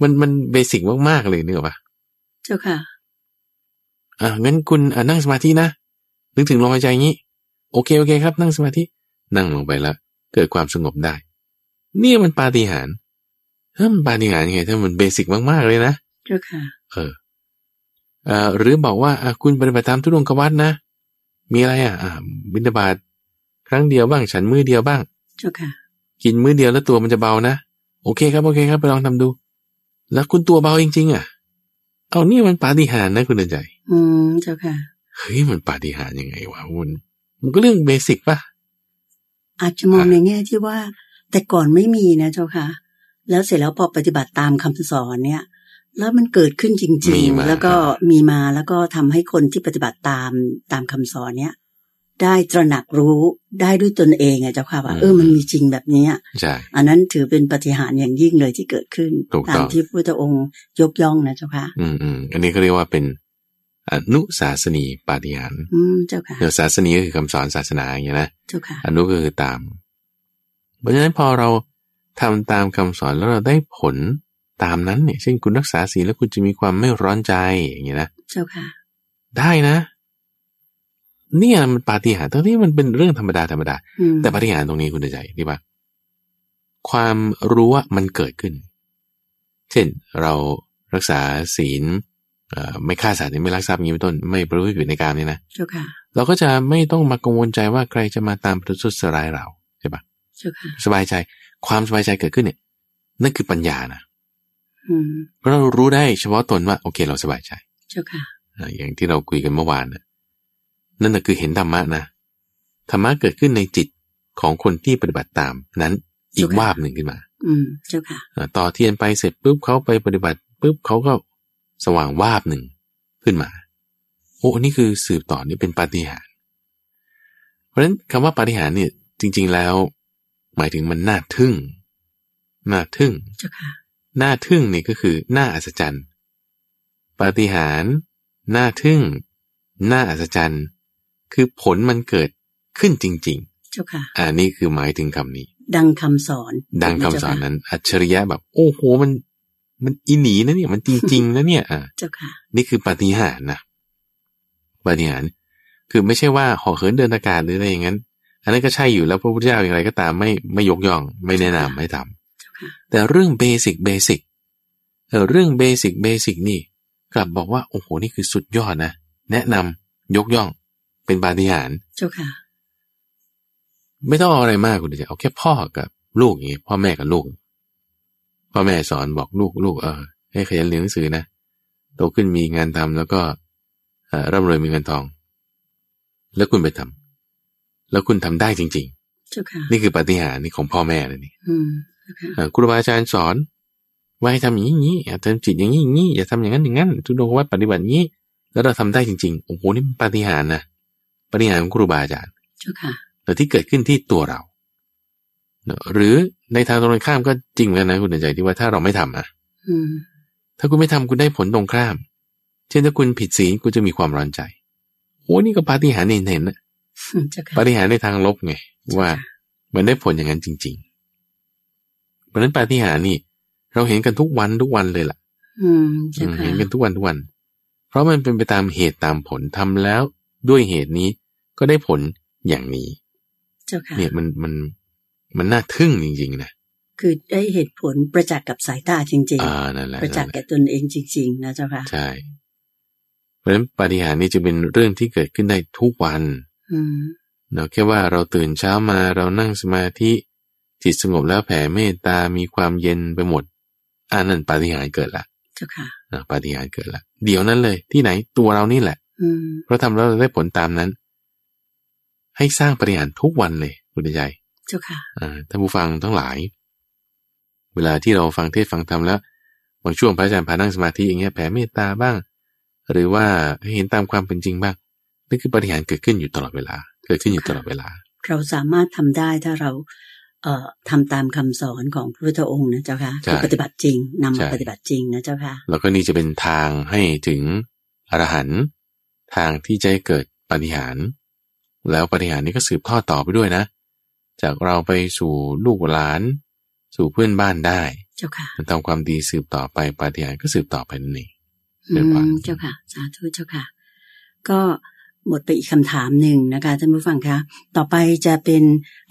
มันมันเบสิกมากๆเลยนึกออกปะเจ้าค่ะอ่างั้นคุณอ่านั่งสมาธินะนึกถึงลมหายใจอย่างนี้ โอเคโอเคครับ นั่งสมาธินั่งลงไปแล้วเกิดความสงบได้เนี่ยมันปาฏิหาริย์เฮ้ยมันปาฏิหาริย์ยังไง ถ้ามันเบสิกมากๆเลยนะเจ้าค่ะ เออเอ่อหรือบอกว่าอะคุณปฏิบัติตามทุดงควัตนะมีอะไรอะอ่าบิณฑบาตครั้งเดียวบ้าง ฉันมือเดียวบ้าง เจ้าค่ะ กินมื้อเดียวแล้วตัวมันจะเบานะ โอเคครับโอเคครับไปลองทำดู แล้วคุณตัวเบาจริงๆอะ เอานี่มันปาฏิหาริย์นะคุณเดินใจ อืมเจ้าค่ะ เฮ้ยมันปาฏิหาริย์ยังไงวะมันมันก็เรื่องเบสิกป่ะอาจจะมองอะในแง่ที่ว่า แต่ก่อนไม่มีนะเจ้าค่ะ แล้วเสร็จแล้วพอปฏิบัติตามคำสอนเนี่ย แล้วมันเกิดขึ้นจริมีงมาๆแล้วก็มีมาแล้วก็ทำให้คนที่ปฏิบัติตามตามคำสอนเนี่ย ได้ตระหนักรู้ได้ด้วยตนเองอะเจ้าค่ะว่าเออมันมีจริงแบบเนี้ยใช่อันนั้นถือเป็นปฏิหารย์อย่างยิ่งเลยที่เกิดขึ้นถูกต้องตามที่พระพุทธองค์ยกย่องนะเจ้าค่ะ อืมอืมอันนี้ก็เรียกว่าเป็นอนุศาสนีปาฏิหาริย์อืมเจ้าค่ะเดี๋ยวศาสนีก็คือคำสอนศาสนาอย่างเงี้ยนะเจ้าค่ะอนุก็คือตาม เพราะฉะนั้นพอเราทำตามคำสอนแล้วเราได้ผลตามนั้นเนี่ยเช่นคุณรักษาศีลแล้วคุณจะมีความไม่ร้อนใจอย่างเงี้ยนะเจ้าค่ะ ได้นะ เนี่ยมันปาฏิหาริย์ตรงนี้มันเป็นเรื่องธรรมดาธรรมดา แต่ปาฏิหาริย์ตรงนี้คุณใจที่ว่าความรู้ว่ามันเกิดขึ้น เช่นเรารักษาศีลไม่ฆ่าสัตว์ไม่ลักทรัพย์อย่างนี้เป็นต้น ไม่ประพฤติผิดในการนี่นะเจ้าค่ะเราก็จะไม่ต้องมากังวลใจว่าใครจะมาตามประทุษร้ายเราใช่ปะเจ้าค่ะสบายใจความสบายใจเกิดขึ้นเนี่ย นั่นคือปัญญานะเพราะเรารู้ได้เฉพาะตนว่า โอเคเราสบายใจเจ้าค่ะอย่างที่เราคุยกันเมื่อวานนะ นั่นคือเห็นธรรมะนะธรรมะเกิดขึ้นในจิตของคนที่ปฏิบัติตามนั้นอีกวาบหนึ่งขึ้นมา อืมเจ้าค่ะต่อเทียนไปเสร็จปุ๊บเขาไปปฏิบัติปุ๊บเขาก็สว่างวาบหนึ่งขึ้นมา โอ้นี่คือสืบต่อนี่เป็นปาฏิหาริย์เพราะฉะนั้นคำว่าปาฏิหาริย์เนี่ย จริง ๆแล้ว หมายถึงมันน่าทึ่งน่าทึ่งเจ้าค่ะน่าทึ่งนี่ก็คือน่าอัศจรรย์ปาฏิหาริย์น่าทึ่งน่าอัศจรรย์ คือผลมันเกิดขึ้นจริง ๆ เจ้าค่ะ อ่านี่คือหมายถึงคำนี้ ดังคำสอน ดังคำสอนนั้น อัจฉริยะแบบ โอ้โหมันมันอินีนะเนี่ยมันจริง ๆ นะเนี่ยอ่าเจ้าค่ะ นี่คือปฏิหารนะปฏิหารคือไม่ใช่ว่าห่อเหินเดินอากาศหรืออะไรอย่างนั้น อันนั้นก็ใช่อยู่แล้วพระพุทธเจ้าอย่างไรก็ตามไม่ไม่ยกย่อง ไม่แนะนำไม่ทำแต่เรื่องเบสิกเบสิกเออเรื่องเบสิกเบสิกนี่ กลับบอกว่าโอ้โหนี่คือสุดยอดนะ แนะนำยกย่อง เป็นปาฏิหาริย์เจ้าค่ะ ไม่ต้องเอาอะไรมากคุณจะเอาแค่พ่อกับลูกอย่างนี้พ่อแม่กับลูก พ่อแม่สอนบอกลูกลูกเออให้ขยันเรียนหนังสือนะโตขึ้นมีงานทำแล้วก็ร่ำรวยมีเงินทอง แล้วคุณไปทำแล้วคุณทำได้จริง ๆ นี่คือปฏิหารนี่ของพ่อแม่เลยนี่ครูบาอาจารย์สอนว่าให้ทำอย่างนี้อย่าทำจิตอย่างนี้อย่างนี้อย่าทำอย่างนั้นอย่างนั้นทุดงวัดปฏิบัตินี้ แล้วเราทำได้จริง ๆ โอ้โหนี่ปฏิหารนะ ปฏิหารของครูบาอาจารย์แต่ที่เกิดขึ้นที่ตัวเรา หรือในทางตรงกันข้ามก็จริงเหมือนกันนะคุณใจที่ว่าถ้าเราไม่ทำอะถ้าคุณไม่ทำคุณได้ผลตรงข้าม เช่นถ้าคุณผิดศีลคุณจะมีความร้อนใจโอ้นี่ก็ปาฏิหาริย์เห็นนะปาฏิหาริย์ในทางลบไงว่ามันได้ผลอย่างนั้นจริง ๆ เพราะนั้นปาฏิหาริย์นี่ เราเห็นกันทุกวันทุกวันเลยล่ะเห็นกันทุกวันทุกวัน เพราะมันเป็นไปตามเหตุตามผลทำแล้ว ด้วยเหตุนี้ก็ได้ผลอย่างนี้เนี่ยมันมันมันน่าทึ่งจริงๆนะคือได้เหตุผลประจักษ์กับสายตาจริงๆอ่านั่นแหละประจักษ์แก่ตนเองจริง ๆ นะเจ้าค่ะใช่เพราะฉะนั้นปฏิหารนี้จะเป็นเรื่องที่เกิดขึ้นได้ทุกวันเนาะแค่ว่าเราตื่นเช้ามาเรานั่งสมาธิจิตสงบแล้วแผ่เมตตามีความเย็นไปหมดอันนั้นปฏิหารเกิดละเจ้าค่ะปฏิหารเกิดละเดี๋ยวนั้นเลย ที่ไหนตัวเรานี่แหละ เพราะทำแล้วเราได้ผลตามนั้น ให้สร้างปฏิหารทุกวันเลยคุณใจเจ้าค่ะท่านผู้ฟังทั้งหลาย เวลาที่เราฟังเทศฟังธรรมแล้วบางช่วงพระอาจารย์พานั่งสมาธิอย่างเงี้ยแผ่เมตตาบ้าง หรือว่าให้เห็นตามความเป็นจริงบ้างนี่คือปฏิหารเกิดขึ้นอยู่ตลอดเวลา เกิดขึ้นอยู่ตลอดเวลา เราสามารถทำได้ถ้าเราเอ่อทำตามคำสอนของพระพุทธองค์นะเจ้าค่ะปฏิบัติจริงนำมาปฏิบัติจริงนะเจ้าค่ะแล้วก็นี่จะเป็นทางให้ถึงอรหันต์ ทางที่จะเกิดปฏิหาร แล้วปฏิหารนี้ก็สืบทอดต่อไปด้วยนะ จากเราไปสู่ลูกหลาน สู่เพื่อนบ้านได้ เจ้าค่ะมันทำความดีสืบต่อไปปฏิญาณก็สืบต่อไปนั่นเองเจ้าค่ะ สาธุเจ้าค่ะ ก็หมดไปอีกคำถามหนึ่งนะคะท่านผู้ฟังคะ ต่อไปจะเป็น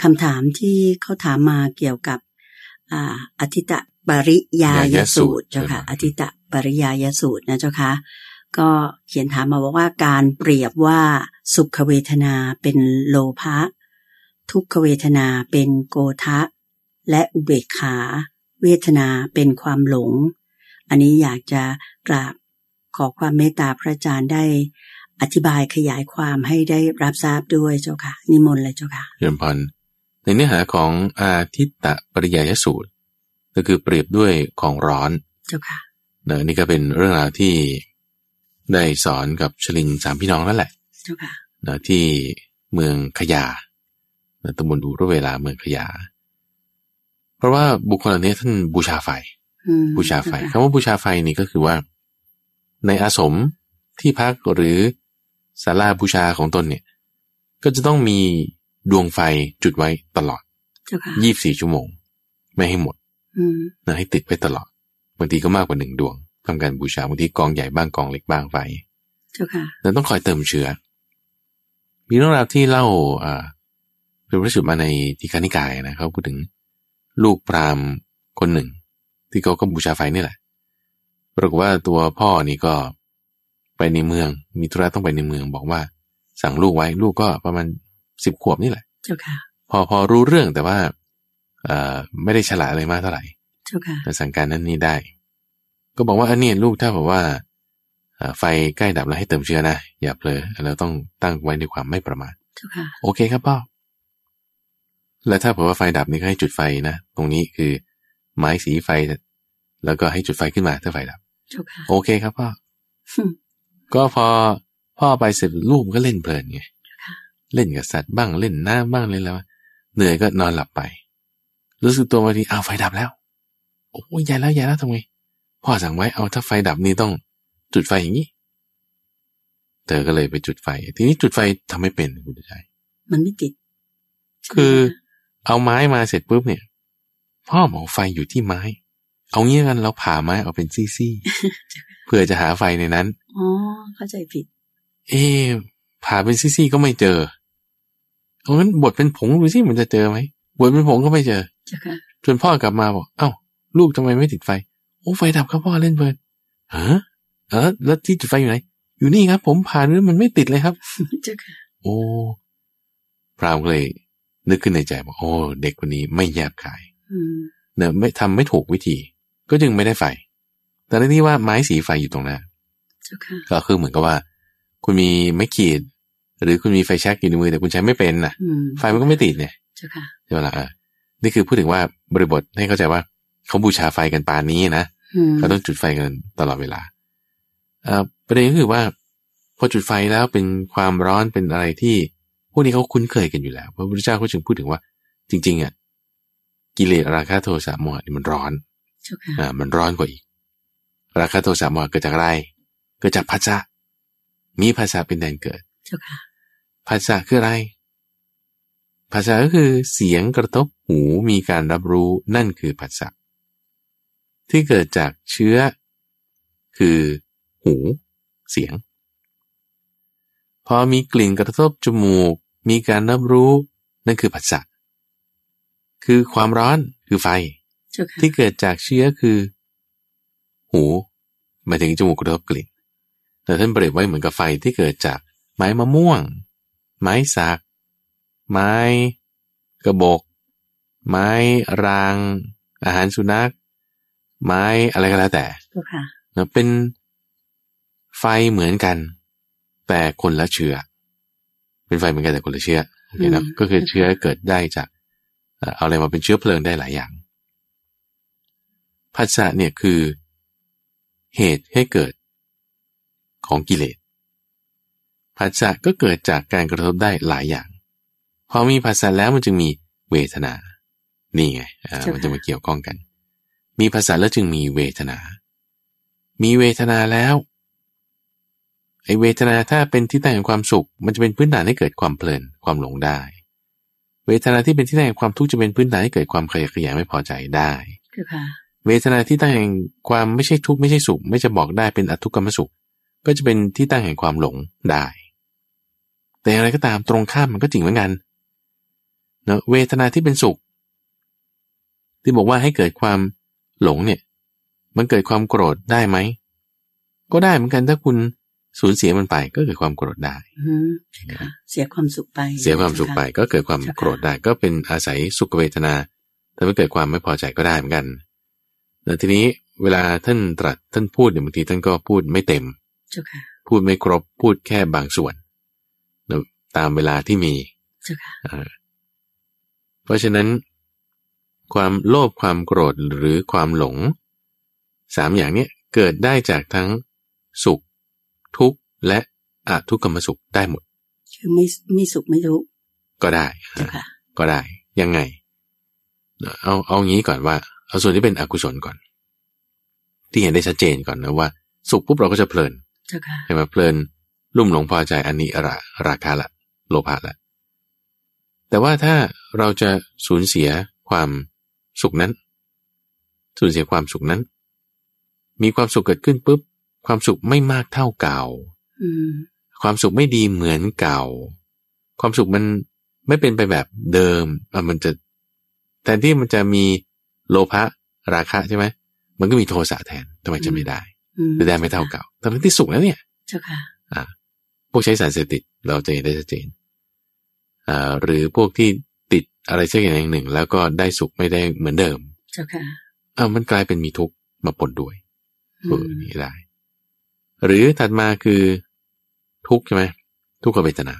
คำถามที่เขาถามมาเกี่ยวกับอ่าอธิตะปริยายสูตรเจ้าค่ะ อธิตะปริยายสูตรนะเจ้าค่ะ ก็เขียนถามมาบอกว่าการเปรียบว่าสุขเวทนาเป็นโลภะทุกขเวทนาเป็นโกทะ และอุเบกขา เวทนาเป็นความหลง อันนี้อยากจะกราบขอความเมตตาพระอาจารย์ได้อธิบายขยายความให้ได้รับทราบด้วยเจ้าค่ะ นิมนต์เลยเจ้าค่ะเยี่ยมพันในเนื้อหาของอาทิตตปริยายสูตร ก็คือเปรียบด้วยของร้อนเจ้าค่ะเนนี่ก็เป็นเรื่องราวที่ ได้สอนกับชลินสามพี่น้องนั่นแหละเจ้าค่ะเนที่เมืองขยาตำบลดูรเวลาเมืองขยา เพราะว่าบุคคลเหล่านี้ท่านบูชาไฟ บูชาไฟคำว่าบูชาไฟนี่ก็คือว่า ในอาสมที่พักหรือศาลาบูชาของตนเนี่ย ก็จะต้องมีดวงไฟจุดไว้ตลอดยี่บสี่ชั่วโมง ไม่ให้หมดนะให้ติดไว้ตลอดบางทีก็มากกว่าหนึ่งดวง ทำการบูชาบางทีกองใหญ่บ้างกองเล็กบ้างไฟเจ้าค่ะเราต้องคอยเติมเชื้อ มีเรื่องราวที่เล่าอ่าเป็นพระสุดมาในทีฆานิกายนะเขาพูดถึงลูกพราหมณ์คนหนึ่ง ที่เขาก็บูชาไฟนี่แหละปรากฏว่าตัวพ่อนี่ก็ไปในเมือง มีธุระต้องไปในเมือง บอกว่า สั่งลูกไว้ลูกก็ประมาณสิบขวบนี่แหละ เจ้าค่ะ พอพอรู้เรื่องแต่ว่า เอ่อไม่ได้ฉลาดอะไรมากเท่าไหร่ เจ้าค่ะสั่งการนั้นนี่ได้ ก็บอกว่าอันนี้ลูกถ้าบอกว่าไฟใกล้ดับแล้วให้เติมเชื้อนะ อย่าเผลอเราต้องตั้งไว้ในความไม่ประมาทโอเคครับพ่อแล้วถ้าเผื่อว่าไฟดับนี่ก็ให้จุดไฟนะ ตรงนี้คือไม้สีไฟ แล้วก็ให้จุดไฟขึ้นมาถ้าไฟดับโอเคครับพ่อก็พอพ่อไปเสร็จลูกก็เล่นเพลินไงเล่นกับสัตว์บ้างเล่นน้ำบ้างเล่นแล้วเหนื่อยก็นอนหลับไป รู้สึกตัวบางทีอ้าวไฟดับแล้ว โอ้ยใหญ่แล้วใหญ่แล้วทำไง พ่อสั่งไว้เอาถ้าไฟดับนี่ต้องจุดไฟอย่างนี้เธอก็เลยไปจุดไฟ ทีนี้จุดไฟทำไม่เป็นคุณใจมันไม่ติด คือเอาไม้มาเสร็จปุ๊บเนี่ย พ่อบอกไฟอยู่ที่ไม้ เอางี้กันเราผ่าไม้เอาเป็นซี่ๆเพื่อจะหาไฟในนั้นอ๋อเข้าใจผิด เอ๊ผ่าเป็นซี่ๆก็ไม่เจอเอางั้นบดเป็นผงดูสิมันจะเจอไหมบดเป็นผงก็ไม่เจอจนพ่อกลับมาบอก เอ้า ลูกทำไมไม่ติดไฟโอ้ไฟดับครับพ่อเล่นเพลินฮะเออแล้วที่จุดไฟอยู่ไหน อยู่นี่ครับ ผมผ่านแล้วมันไม่ติดเลยครับโอ้พรามเลย นึกขึ้นในใจบอกโอ้เด็กคนนี้ไม่แยบขายเนี่ยไม่ทำไม่ถูกวิธี ก็จึงไม่ได้ไฟ แต่ในที่ว่าไม้สีไฟอยู่ตรงนั้นก็คือเหมือนกับว่า คุณมีไม้ขีด หรือคุณมีไฟแช็กอยู่ในมือแต่คุณใช้ไม่เป็นนะไฟมันก็ไม่ติดเนี่ยใช่ไหมล่ะนี่คือพูดถึงว่าบริบทให้เข้าใจว่าเขาบูชาไฟกันปานนี้นะ เขาต้องจุดไฟกันตลอดเวลาประเด็นก็คือว่า พอจุดไฟแล้วเป็นความร้อนเป็นอะไรที่พวกนี้เขาคุ้นเคยกันอยู่แล้ว พระพุทธเจ้าเขาจึงพูดถึงว่า จริง ๆอะกิเลสราคะโทสะโมหะนี่มันร้อนอ่ามันร้อนกว่าอีก ราคะโทสะโมหะเกิดจากอะไร เกิดจากภาษามีภาษาเป็นแดนเกิดภาษาคืออะไร ภาษาก็คือเสียงกระทบหูมีการรับรู้นั่นคือภาษา ที่เกิดจากเชื้อ คือหูเสียง พอมีกลิ่นกระทบจมูก มีการรับรู้นั่นคือผัสสะคือความร้อนคือไฟ ที่เกิดจากเชื้อคือ หูหมายถึงจมูกกระทบกลิ่น แต่ท่านเปรียบไว้เหมือนกับไฟที่เกิดจากไม้มะม่วง ไม้สัก ไม้ กระบอกไม้ราง อาหารสุนัข ไม้อะไรก็แล้วแต่เป็นไฟเหมือนกัน แต่คนละเชื้อเป็นไฟเหมือนกันแต่คนละเชื้อโอเคนะก็คือเชื้อเกิดได้จากเอาอะไรมาเป็นเชื้อเพลิงได้หลายอย่างภัสสะเนี่ยคือเหตุให้เกิดของกิเลสภัสสะก็เกิดจากการกระทบได้หลายอย่าง พอมีภาษาแล้วมันจึงมีเวทนา นี่ไงมันจะมาเกี่ยวข้องกัน มีภาษาแล้วจึงมีเวทนา มีเวทนาแล้วไอเวทนาถ้าเป็นที่ตั้งแห่งความสุข มันจะเป็นพื้นฐานให้เกิดความเพลินความหลงได้ เวทนาที่เป็นที่ตั้งแห่งความทุกข์จะเป็นพื้นฐานให้เกิดความขยะแขยงไม่พอใจได้เวทนาที่ตั้งแห่งความไม่ใช่ทุกข์ไม่ใช่สุข ไม่จะบอกได้เป็นอทุกขมสุข ก็จะเป็นที่ตั้งแห่งความหลงได้ แต่อะไรก็ตามตรงข้ามมันก็จริงเหมือนกันเนอะเวทนาที่เป็นสุข ที่บอกว่าให้เกิดความ หลงเนี่ย มันเกิดความโกรธได้ไหม ก็ได้เหมือนกันถ้าคุณสูญเสียมันไปก็เกิดความโกรธได้เสียความสุขไป เสียความสุขไป ก็เกิดความโกรธได้ ก็เป็นอาศัยสุขเวทนาแต่ไม่เกิดความไม่พอใจก็ได้เหมือนกันแต่ทีนี้เวลาท่านตรัสท่านพูดเนี่ยบางทีท่านก็พูดไม่เต็มพูดไม่ครบพูดแค่บางส่วนตามเวลาที่มีเพราะฉะนั้น ความโลภความโกรธหรือความหลงสามอย่างนี้เกิดได้จากทั้งสุข ทุกข์และอาทุกขมสุขได้หมด คือไม่ไม่สุขไม่ทุกข์ก็ได้ก็ได้ยังไง เอาเอางี้ก่อนว่า เอาส่วนที่เป็นอกุศลก่อน ที่เห็นได้ชัดเจนก่อนนะว่า สุขปุ๊บเราก็จะเพลินใช่ไหมเพลินลุ่มหลงพอใจอันนี้ระราคาละ โลภะละ แต่ว่าถ้าเราจะสูญเสียความ สุขนั้น สูญเสียความสุขนั้น มีความสุขเกิดขึ้นปุ๊บ ความสุขไม่มากเท่าเก่าความสุขไม่ดีเหมือนเก่า ความสุขมันไม่เป็นไปแบบเดิมอะมันจะแทนที่มันจะมีโลภะราคะใช่ไหมมันก็มีโทสะแทนทำไมจะไม่ได้หรือได้ไม่เท่าเก่าทำที่สุขแล้วเนี่ยเจ้าค่ะอ่าพวกใช้สารเสพติดเราจะเห็นได้ชัดเจนอ่าหรือพวกที่ติด อะไรสักอย่างหนึ่ง แล้วก็ได้สุขไม่ได้เหมือนเดิม เจ้าค่ะอ่ามันกลายเป็นมีทุกข์มาปนด้วยเออนี่ได้ หรือถัดมาคือทุกข์ใช่ไหมทุกขเวทนา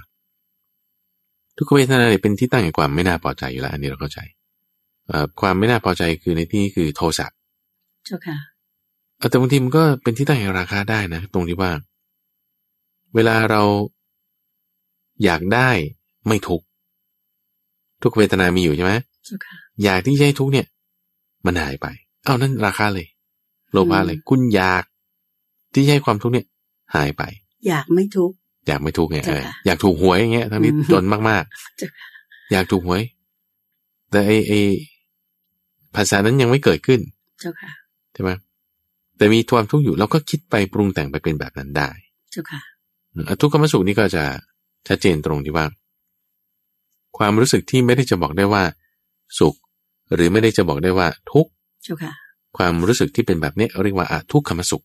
ทุกขเวทนาเนี่ยเป็นที่ตั้งแห่งความไม่น่าพอใจอยู่แล้ว อันนี้เราเข้าใจความไม่น่าพอใจคือในที่คือโทสะเจ้าค่ะแต่บางทีมันก็เป็นที่ตั้งแห่งราคาได้นะ ตรงที่ว่า เวลาเราอยากได้ไม่ทุก ทุกเวทนามีอยู่ใช่ไหมอยากที่จะให้ทุกเนี่ย มันหายไป เอานั่นราคาเลย โลภะเลย คุณอยาก ที่ให้ความทุกเนี่ย หายไป อยากไม่ทุกอยากไม่ทุกไงอยากถูกหวยอย่างเงี้ยทั้งนี้จนมากๆอยากถูกหวย แต่ไอไอภาษานั้นยังไม่เกิดขึ้นเจ้าค่ะใช่ไหมแต่มีความทุกข์อยู่เราก็คิดไปปรุงแต่งไปเป็นแบบนั้นได้ เจ้าค่ะทุกขมสุขนี่ก็จะชัดเจนตรงที่ว่า ความรู้สึกที่ไม่ได้จะบอกได้ว่า สุข หรือไม่ได้จะบอกได้ว่าทุกข์เจ้าค่ะความรู้สึกที่เป็นแบบนี้เรียกว่าอาทุกขมสุข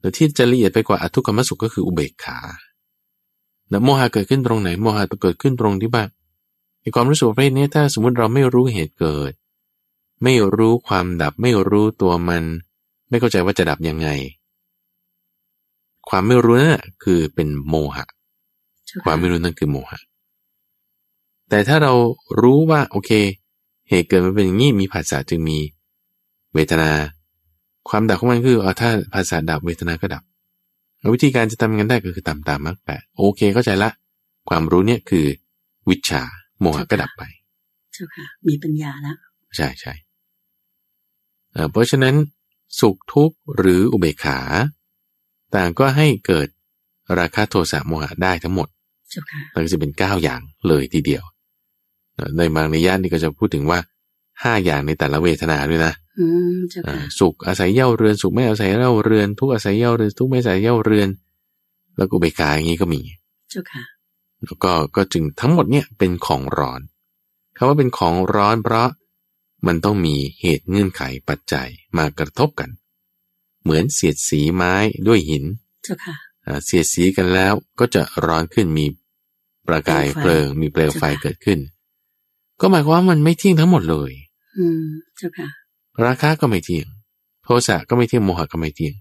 แต่ที่จะละเอียดไปกว่าอทุกขมสุขก็คืออุเบกขาแล้วโมหะเกิดขึ้นตรงไหนโมหะเกิดขึ้นตรงที่ว่าในความรู้สึกประเภทนี้ถ้าสมมติเราไม่รู้เหตุเกิด ไม่รู้ความดับไม่รู้ตัวมัน ไม่เข้าใจว่าจะดับยังไง ความไม่รู้นั่นคือเป็นโมหะ ความไม่รู้นั่นคือโมหะ แต่ถ้าเรารู้ว่าโอเค เหตุเกิดมันเป็นอย่างนี้มีภาษาจึงมีเวทนา ความดับของมันคือเอาถ้าภาษาดับเวทนาก็ดับวิธีการจะทำงานได้ก็คือตามตามมรรคแปดโอเคเข้าใจละ ความรู้เนี่ยคือ วิชาโมหะก็ดับไปใช่ค่ะ มีปัญญาแล้วใช่ใช่เพราะฉะนั้นสุขทุกข์หรืออุเบกขา ต่างก็ให้เกิดราคาโทสะโมหะได้ทั้งหมดมันก็จะเป็นเก้าอย่างเลยทีเดียว ในบางในย่านนี่ก็จะพูดถึงว่าห้าอย่างในแต่ละเวทนาด้วยนะสุขอาศัยเย่าเรือน สุขไม่อาศัยเย่าเรือน ทุกอาศัยเย่าเรือนทุกไม่อาศัยเย่าเรือน แล้วก็เบกาอย่างนี้ก็มีเจ้าค่ะแล้วก็ก็จึงทั้งหมดเนี่ยเป็นของร้อนคำว่าเป็นของร้อนเพราะมันต้องมีเหตุเงื่อนไขปัจจัยมากระทบกัน เหมือนเสียดสีไม้ด้วยหินเจ้าค่ะเสียดสีกันแล้วก็จะร้อนขึ้นมีประกายเพลิงมีเปลวไฟเกิดขึ้น ก็หมายความว่ามันไม่เที่ยงทั้งหมดเลย อืมเจ้าค่ะ ราคะก็ไม่เที่ยง โทสะก็ไม่เที่ยงโมหะก็ไม่เที่ยง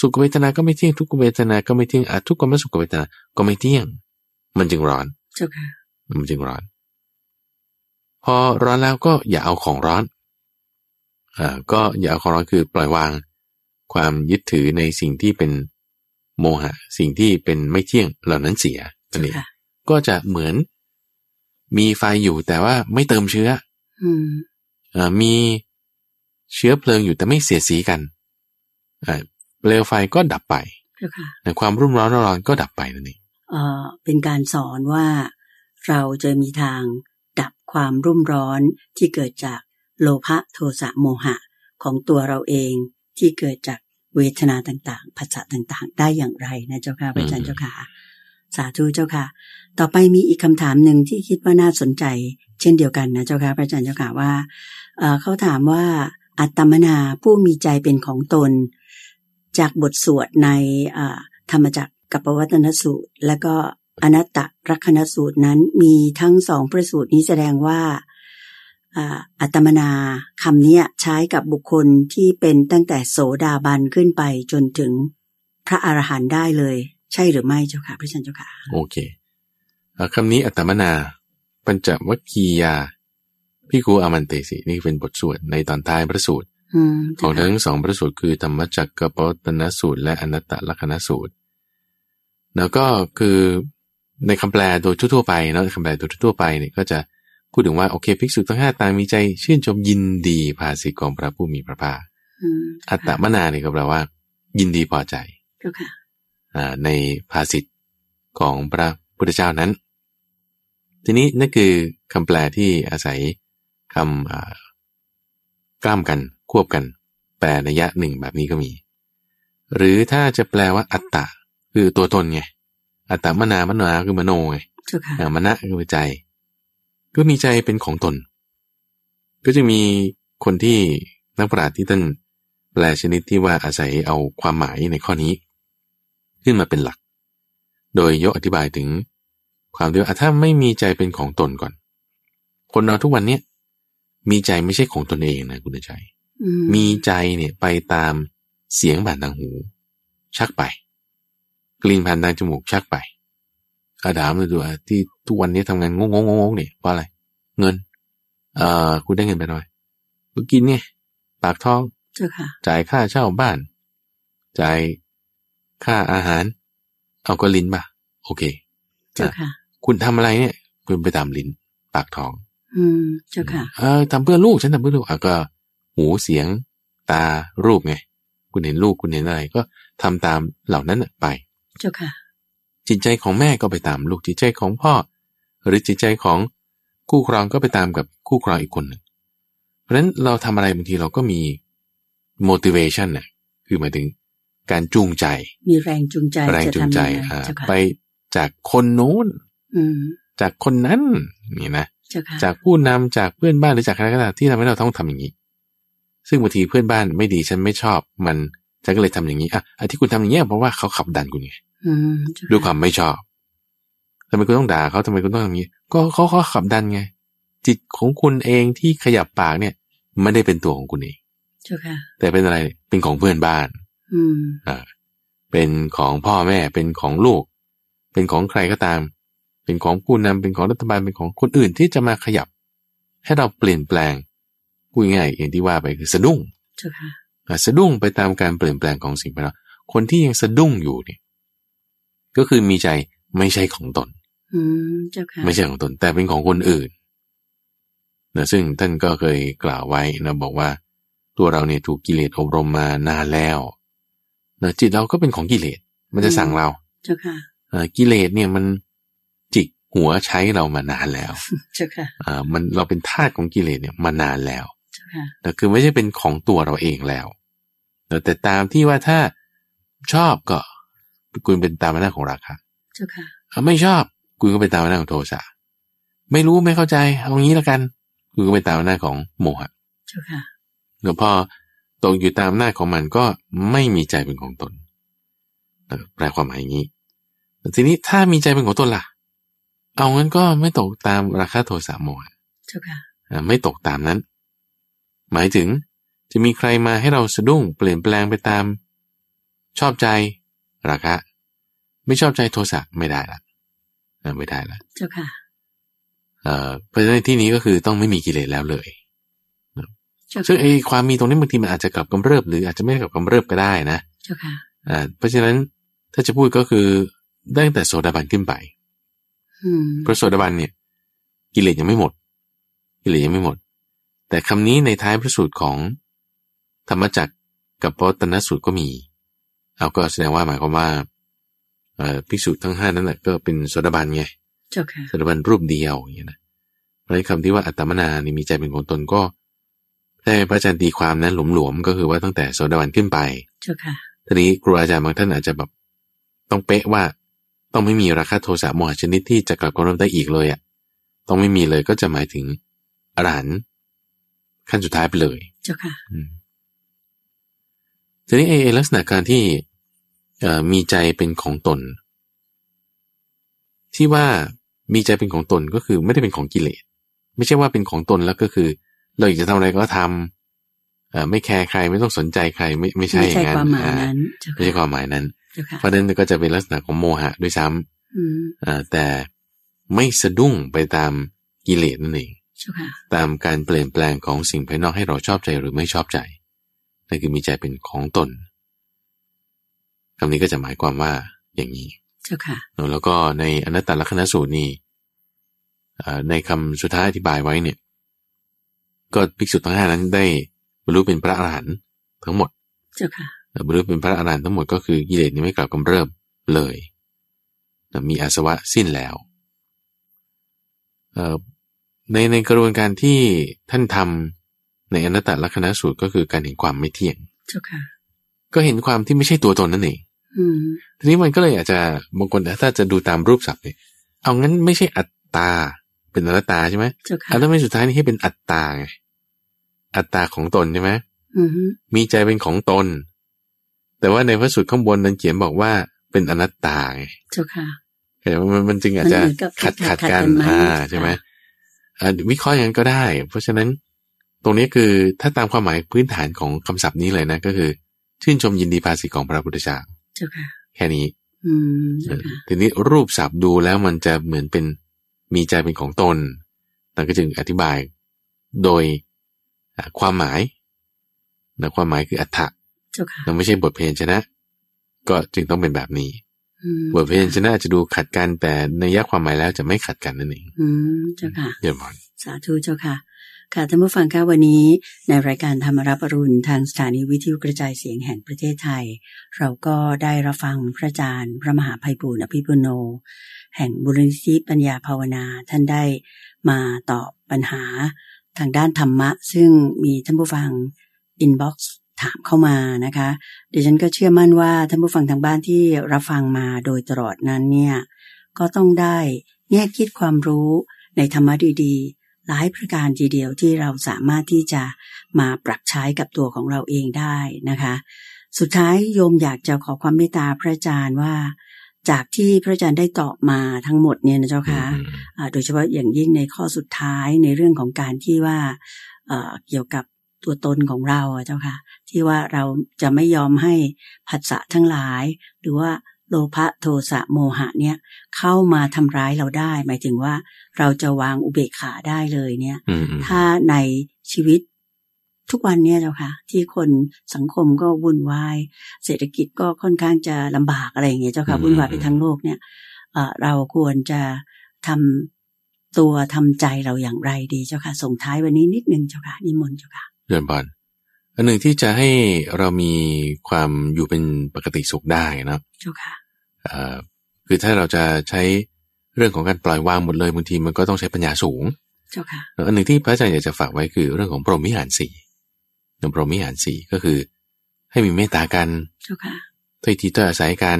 สุขเวทนา ก็ไม่เที่ยงทุกเวทนา ก็ไม่เที่ยงอาทุกขมสุขเวทนา ก็ไม่เที่ยง มันจึงร้อน เจ้าค่ะ มันจึงร้อน พอร้อนแล้วก็อย่าเอาของร้อน อ่า ก็อย่าเอาของร้อนคือปล่อยวาง ความยึดถือในสิ่งที่เป็นโมหะ สิ่งที่เป็นไม่เที่ยงเหล่านั้นเสียนั่นเองก็จะเหมือน มีไฟอยู่แต่ว่าไม่เติมเชื้ออืมอ่ามีเชื้อเพลิงอยู่แต่ไม่เสียสีกันเปลวไฟก็ดับไปในความรุ่มร้อนร้อนก็ดับไปนั่นเองเป็นการสอนว่าเราจะมีทางดับความรุ่มร้อนที่เกิดจากโลภะโทสะโมหะของตัวเราเองที่เกิดจากเวทนาต่างๆภาษาต่างๆ ได้อย่างไรนะเจ้าค่ะพระอาจารย์เจ้าค่ะ สาธุเจ้าค่ะ ต่อไปมีอีกคำถามหนึ่งที่คิดว่าน่าสนใจ เช่นเดียวกันนะเจ้าค่ะพระอาจารย์เจ้าค่ะว่าเขาถามว่าอัตมนาผู้มีใจเป็นของตน จากบทสวดในธรรมจักรกับปวัตนสูตร และก็อนัตตรักนสูตรนั้นมีทั้งสองประสูตรนี้แสดงว่าอัตมนาคำนี้ใช้กับบุคคลที่เป็นตั้งแต่โสดาบันขึ้นไปจนถึงพระอรหันต์ได้เลย ใช่หรือไม่เจ้าค่ะพระชันเจ้าค่ะ โอเคคำนี้อัตมนา ปัญจวัคคียาพี่ครูอามันเตสิ นี่เป็นบทสวดในตอนท้ายพระสูตรของทั้งสองพระสูตรคือธรรมจักรกปตนสูตร และอนัตตลักษณสูตร แล้วก็คือในคำแปลโดยทั่วไปเนาะคำแปลโดยทั่วไปเนี่ยก็จะพูดถึงว่าโอเคภิกษุทั้งห้าต่างมีใจ ชื่นชมยินดีภาสิของพระผู้มีพระภาคอัตตมนาเนี่ยก็แปลว่า ยินดีพอใจ ในภาสิทของพระพุทธเจ้านั้น ทีนี้นั่นคือคำแปลที่อาศัยคำกล้ามกันควบกัน แปลนัยยะหนึ่งแบบนี้ก็มี หรือถ้าจะแปลว่าอัตตะคือตัวตนไงอัตตมนามนาคือมโนไงมณะคือใจ ก็มีใจเป็นของตน ก็จะมีคนที่นักปราชญ์ที่ท่านแปลชนิดที่ว่าอาศัยเอาความหมายในข้อนี้ ขึ้นมาเป็นหลัก โดยยกอธิบายถึงความที่ว่าถ้าไม่มีใจเป็นของตนก่อน คนเราทุกวันเนี้ยมีใจไม่ใช่ของตนเองนะคุณใจมีใจเนี่ยไปตามเสียงผ่านทางหู ชักไป กลิ่นผ่านทางจมูกชักไปอาดามเลยดูที่ทุกวันนี้ทำงานงงงงงเนี่ยเพราะอะไร เงิน เอ่อคุณได้เงินไปหน่อยก็กินเนี่ยปากท้องจ่ายค่าเช่าบ้าน จ่าย ค่าอาหาร เอาก็ลิ้นป่ะ โอเคเจ้าค่ะ คุณทำอะไรเนี่ย คุณไปตามลิ้น ปากท้อง อืมเจ้าค่ะเออทำเพื่อลูกฉันทำเพื่อลูกอะก็ หูเสียง ตารูปไง คุณเห็นลูกคุณเห็นอะไร ก็ทำตามเหล่านั้นไป เจ้าค่ะ จิตใจของแม่ก็ไปตามลูกจิตใจของพ่อ หรือจิตใจของคู่ครองก็ไปตามกับคู่ครองอีกคนหนึ่งเพราะฉะนั้นเราทำอะไรบางทีเราก็มี motivation น่ะคือหมายถึง การจูงใจ มีแรงจูงใจแรงจูงใจไปจากคนโน้นจากคนนั้นนี่นะจากผู้นำจากเพื่อนบ้านหรือจากใครก็ตามที่ทำให้เราต้องทำอย่างนี้ ซึ่งบางทีเพื่อนบ้านไม่ดีฉันไม่ชอบ มันฉันก็เลยทำอย่างนี้อะที่คุณทำอย่างนี้เพราะว่าเขาขับดันคุณไงด้วยความไม่ชอบทำไมคุณต้องด่าเขาทำไมคุณต้องทำอย่างนี้ ก็เขาเขาขับดันไง จิตของคุณเองที่ขยับปากเนี่ย ไม่ได้เป็นตัวของคุณเองแต่เป็นอะไรเป็นของเพื่อนบ้าน อืมอ่าเป็นของพ่อแม่เป็นของลูก เป็นของใครก็ตาม เป็นของผู้นำเป็นของรัฐบาลเป็นของคนอื่นที่จะมาขยับ ให้เราเปลี่ยนแปลงพูดง่ายอย่างที่ว่าไปคือสะดุ้งสะดุ้งไปตามการเปลี่ยนแปลงของสิ่งแวดล้อมคนที่ยังสะดุ้งอยู่เนี่ย ก็คือมีใจไม่ใช่ของตนอืมเจ้าค่ะไม่ใช่ของตน แต่เป็นของคนอื่นนะซึ่งท่านก็เคยกล่าวไว้นะบอกว่า ตัวเราเนี่ยถูกกิเลสอบรมมานานแล้ว นะจิตเราก็เป็นของกิเลส มันจะสั่งเราเจ้าค่ะกิเลสเนี่ยมันจิกหัวใช้เรามานานแล้วเจ้าค่ะอ่ามันเราเป็นทาสของกิเลสเนี่ยมานานแล้วเจ้าค่ะแต่คือไม่ใช่เป็นของตัวเราเองแล้วแต่ตามที่ว่าถ้าชอบก็คุณเป็นตามหน้าของราคาเจ้าค่ะไม่ชอบคุณก็เป็นตามหน้าของโทสะไม่รู้ไม่เข้าใจเอางี้แล้วกันคุณก็เป็นตามหน้าของโมหะเจ้าค่ะหลวงพ่อ ตกอยู่ตามหน้าของมันก็ไม่มีใจเป็นของตนแปลความหมายอย่างนี้ ทีนี้ถ้ามีใจเป็นของตนล่ะ เอางั้นก็ไม่ตกตามราคาโทสะโมหะไม่ตกตามนั้น หมายถึงจะมีใครมาให้เราสะดุ้งเปลี่ยนแปลงไปตาม ชอบใจราคะ ไม่ชอบใจโทสะไม่ได้ละไม่ได้ละเจ้าค่ะเพราะฉะนั้นที่นี้ก็คือต้องไม่มีกิเลสแล้วเลย ซึ่งไอ้ความมีตรงนี้บางทีมันอาจจะกลับกำเริบหรืออาจจะไม่กลับกำเริบก็ได้นะเจ้าค่ะอ่าเพราะฉะนั้นถ้าจะพูดก็คือได้แต่โสดาบันขึ้นไปเพราะโสดาบันเนี่ย กิเลสยังไม่หมด กิเลสยังไม่หมด แต่คำนี้ในท้ายพระสูตรของธรรมจักรกับปตนสูตรก็มี เอาก็แสดงว่าหมายความว่าเอ่อภิกษุทั้งห้านั้นแหละก็เป็นโสดาบันไงเจ้าค่ะโสดาบันรูปเดียวอย่างนี้นะเพราะคำที่ว่าอัตตมนานี่มีใจเป็นของตนก็ แต่พระอาจารย์ตีความนั้นหลวมๆก็คือว่าตั้งแต่โสดาบันขึ้นไปเจ้าค่ะทีนี้ครูอาจารย์บางท่านอาจจะแบบต้องเป๊ะว่า ต้องไม่มีราคาโทสะโมหะชนิดที่จะกลับกำเริบได้อีกเลยอะ ต้องไม่มีเลยก็จะหมายถึงอรหันต์ขั้นสุดท้ายไปเลย เจ้าค่ะทีนี้ไอ้ลักษณะการที่มีใจเป็นของตน ที่ว่ามีใจเป็นของตนก็คือไม่ได้เป็นของกิเลส ไม่ใช่ว่าเป็นของตนแล้วก็คือ เราอยากจะทำอะไรก็ทำไม่แคร์ใครไม่ต้องสนใจใครไม่ไม่ใช่อย่างนั้นไม่ใช่ความหมายนั้น เพราะนั้นก็จะเป็นลักษณะของโมหะด้วยซ้ำแต่ไม่สะดุ้งไปตามกิเลสนั่นเองตามการเปลี่ยนแปลงของสิ่งภายนอกให้เราชอบใจหรือไม่ชอบใจนั่นคือมีใจเป็นของตนคำนี้ก็จะหมายความว่าอย่างนี้เจ้าค่ะแล้วก็ในอนัตตลกนสูตรนี้ในคำสุดท้ายอธิบายไว้เนี่ย ก็ภิกษุทั้งห้านั้นได้บรรลุเป็นพระอรหันต์ทั้งหมดเจ้าค่ะบรรลุเป็นพระอรหันต์ทั้งหมดก็คือกิเลสนี้ไม่กลับกำเริบเลยมีอาสวะสิ้นแล้วในในกระบวนการที่ท่านทำในอนัตตลักษณะสูตรก็คือการเห็นความไม่เที่ยงเจ้าค่ะก็เห็นความที่ไม่ใช่ตัวตนนั่นเองอืมทีนี้มันก็เลยอาจจะบางคนถ้าจะดูตามรูปศัพท์เนี่ยเอางั้นไม่ใช่อัตตาเป็นอนัตตาใช่ไหมเจ้าค่ะอันนั้นไม่สุดท้ายนี่ให้เป็นอัตตาไง อัตตาของตนใช่ไหมอืมฮึมีใจเป็นของตน แต่ว่าในพระสูตรข้างบนนั้นเขียนบอกว่าเป็นอนัตตาไงเจ้าค่ะแต่ว่ามันมันจึงอาจจะมันเหมือนกับขัดขัขัดดขัดกันกันไหมอ่าค่ะใช่ไหมอ่าวิเคราะห์อย่างนั้นก็ได้ เพราะฉะนั้นตรงนี้คือถ้าตามความหมายพื้นฐานของคำศัพท์นี้เลยนะ ก็คือ ชื่นชมยินดีภาษีของพระพุทธเจ้าเจ้าค่ะแค่นี้อืมเจ้าค่ะทีนี้รูปศัพท์ดูแล้วมันจะเหมือนเป็นมีใจเป็นของตนนั่นก็จึงอธิบาย โดยอ่า ความหมายนะความหมายคืออัฏฐะเจ้าค่ะนั่นไม่ใช่บทเพลงชนะ ก็จึงต้องเป็นแบบนี้อืมบทเพลงชนะอาจจะดูขัดกันแต่ในยะความหมายแล้วจะไม่ขัดกันนั่นเองอืมเจ้าค่ะเยี่ยมมอนสาธุเจ้าค่ะ ค่ะท่านผู้ฟังคะวันนี้ ในรายการธรรมรับอรุณทางสถานีวิทยุกระจายเสียงแห่งประเทศไทย เราก็ได้รับฟังพระอาจารย์ พระมหาภัยบูร์อภิปุโน แห่งบุรณิธิปัญญาภาวนาท่านได้มาตอบปัญหา ทางด้านธรรมะ ซึ่งมีท่านผู้ฟังอินบ็อกซ์ถามเข้ามานะคะดิฉันก็เชื่อมั่นว่าท่านผู้ฟังทางบ้านที่รับฟังมาโดยตลอดนั้นเนี่ยก็ต้องได้แง่คิดความรู้ในธรรมะดีๆ หลายประการทีเดียวที่เราสามารถที่จะมาปรับใช้กับตัวของเราเองได้นะคะ สุดท้ายโยมอยากจะขอความเมตตาพระอาจารย์ว่า จากที่พระอาจารย์ได้ตอบมาทั้งหมดเนี่ยนะเจ้าค่ะอืมอ่าโดยเฉพาะอย่างยิ่งในข้อสุดท้ายในเรื่องของการที่ว่าเอ่อเกี่ยวกับตัวตนของเราอะเจ้าค่ะ ที่ว่าเราจะไม่ยอมให้ผัสสะทั้งหลาย หรือว่าโลภะโทสะโมหะเนี่ยเข้ามาทำร้ายเราได้ หมายถึงว่าเราจะวางอุเบกขาได้เลยเนี่ยอืมอืมถ้าในชีวิต ทุกวันเนี่ยเจ้าค่ะ ที่คนสังคมก็วุ่นวาย เศรษฐกิจก็ค่อนข้างจะลำบากอะไรอย่างเงี้ยเจ้าค่ะวุ่นวายไปทั้งโลกเนี่ยเอ่อเราควรจะทำตัวทำใจเราอย่างไรดีเจ้าค่ะ ส่งท้ายวันนี้นิดนึงเจ้าค่ะนิมนต์เจ้าค่ะเยี่ยมบอลอันหนึ่งที่จะให้เรามีความอยู่เป็นปกติสุขได้เนอะเจ้าค่ะเอ่อคือถ้าเราจะใช้เรื่องของการปล่อยวางหมดเลยบางทีมันก็ต้องใช้ปัญญาสูง เจ้าค่ะแล้วอันหนึ่งที่พระอาจารย์อยากจะฝากไว้คือเรื่องของพรหมวิหารสี่ เรื่องพรหมวิหารสี่ก็คือ ให้มีเมตตากันเจ้าค่ะถ้อยทีถ้อยอาศัยกัน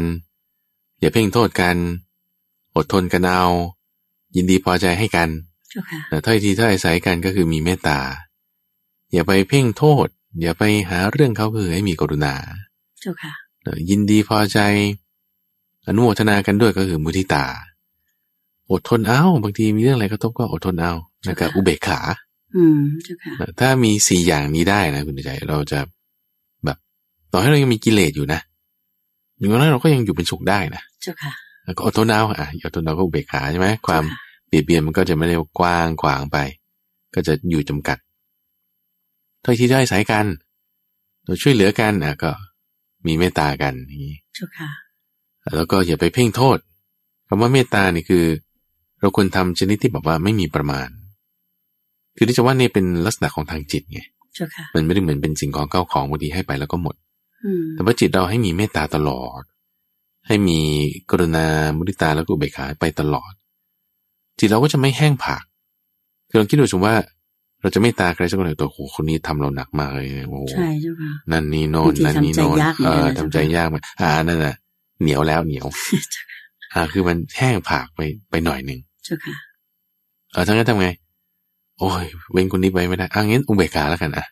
อย่าเพ่งโทษกัน อดทนกันเอา ยินดีพอใจให้กันเจ้าค่ะแต่ถ้อยทีถ้อยอาศัยกันก็คือมีเมตตา อย่าไปเพ่งโทษ อย่าไปหาเรื่องเขาคือให้มีกรุณาเจ้าค่ะยินดีพอใจ อนุโมทนากันด้วยก็คือมุทิตา อดทนเอาบางทีมีเรื่องอะไรกระทบก็อดทนเอาแล้วก็อุเบกขา อืมเจ้าค่ะถ้ามีสี่อย่างนี้ได้นะคุณใจเราจะแบบต่อให้เรายังมีกิเลสอยู่นะอย่างนั้นเราก็ยังอยู่เป็นสุขได้นะเจ้าค่ะแล้วก็อดทนเอาอะอดทนเอาก็อุเบกขาใช่ไหมความเจ้ค่ะเบียดเบียนมันก็จะไม่ได้กว้างขวางไป ก็จะอยู่จำกัดถ้อยที่ได้สายกันเราช่วยเหลือกันอะก็มีเมตตากันอย่างนี้เจ้าค่ะแล้วก็อย่าไปเพ่งโทษคำว่าเมตตานี่คือ เราควรทำชนิดที่แบบว่าไม่มีประมาณ คือที่จะว่านี่เป็นลักษณะของทางจิตไงเจ้าค่ะมันไม่ได้เหมือนเป็นสิ่งของเก้าของบางทีให้ไปแล้วก็หมดอืมแต่ว่าจิตเราให้มีเมตตาตลอด ให้มีกรุณา มุทิตาแล้วก็อุเบกขาไปตลอด จิตเราก็จะไม่แห้งผากคือลองคิดดูสมมติว่า เราจะเมตตาใครสักคนหนึ่งตัวโอ้โหคนนี้ทำเราหนักมากเลยโอ้โหใช่เจ้าค่ะนั่นนี่โน่นบางทีนั่นนี่โน่นทำใจยากเหมืเออนกันอนะทำใจยากมากอ่านั่นน่ะ เหนียวแล้วเหนียว อ่า คือมันแห้งผากไปไปหน่อยหนึ่งเจ้าค่ะเออทั้งนั้นทำไง โอ้ยเว้นคนนี้ไปไม่ได้อะงั้นอุเบกขาแล้วกันอะ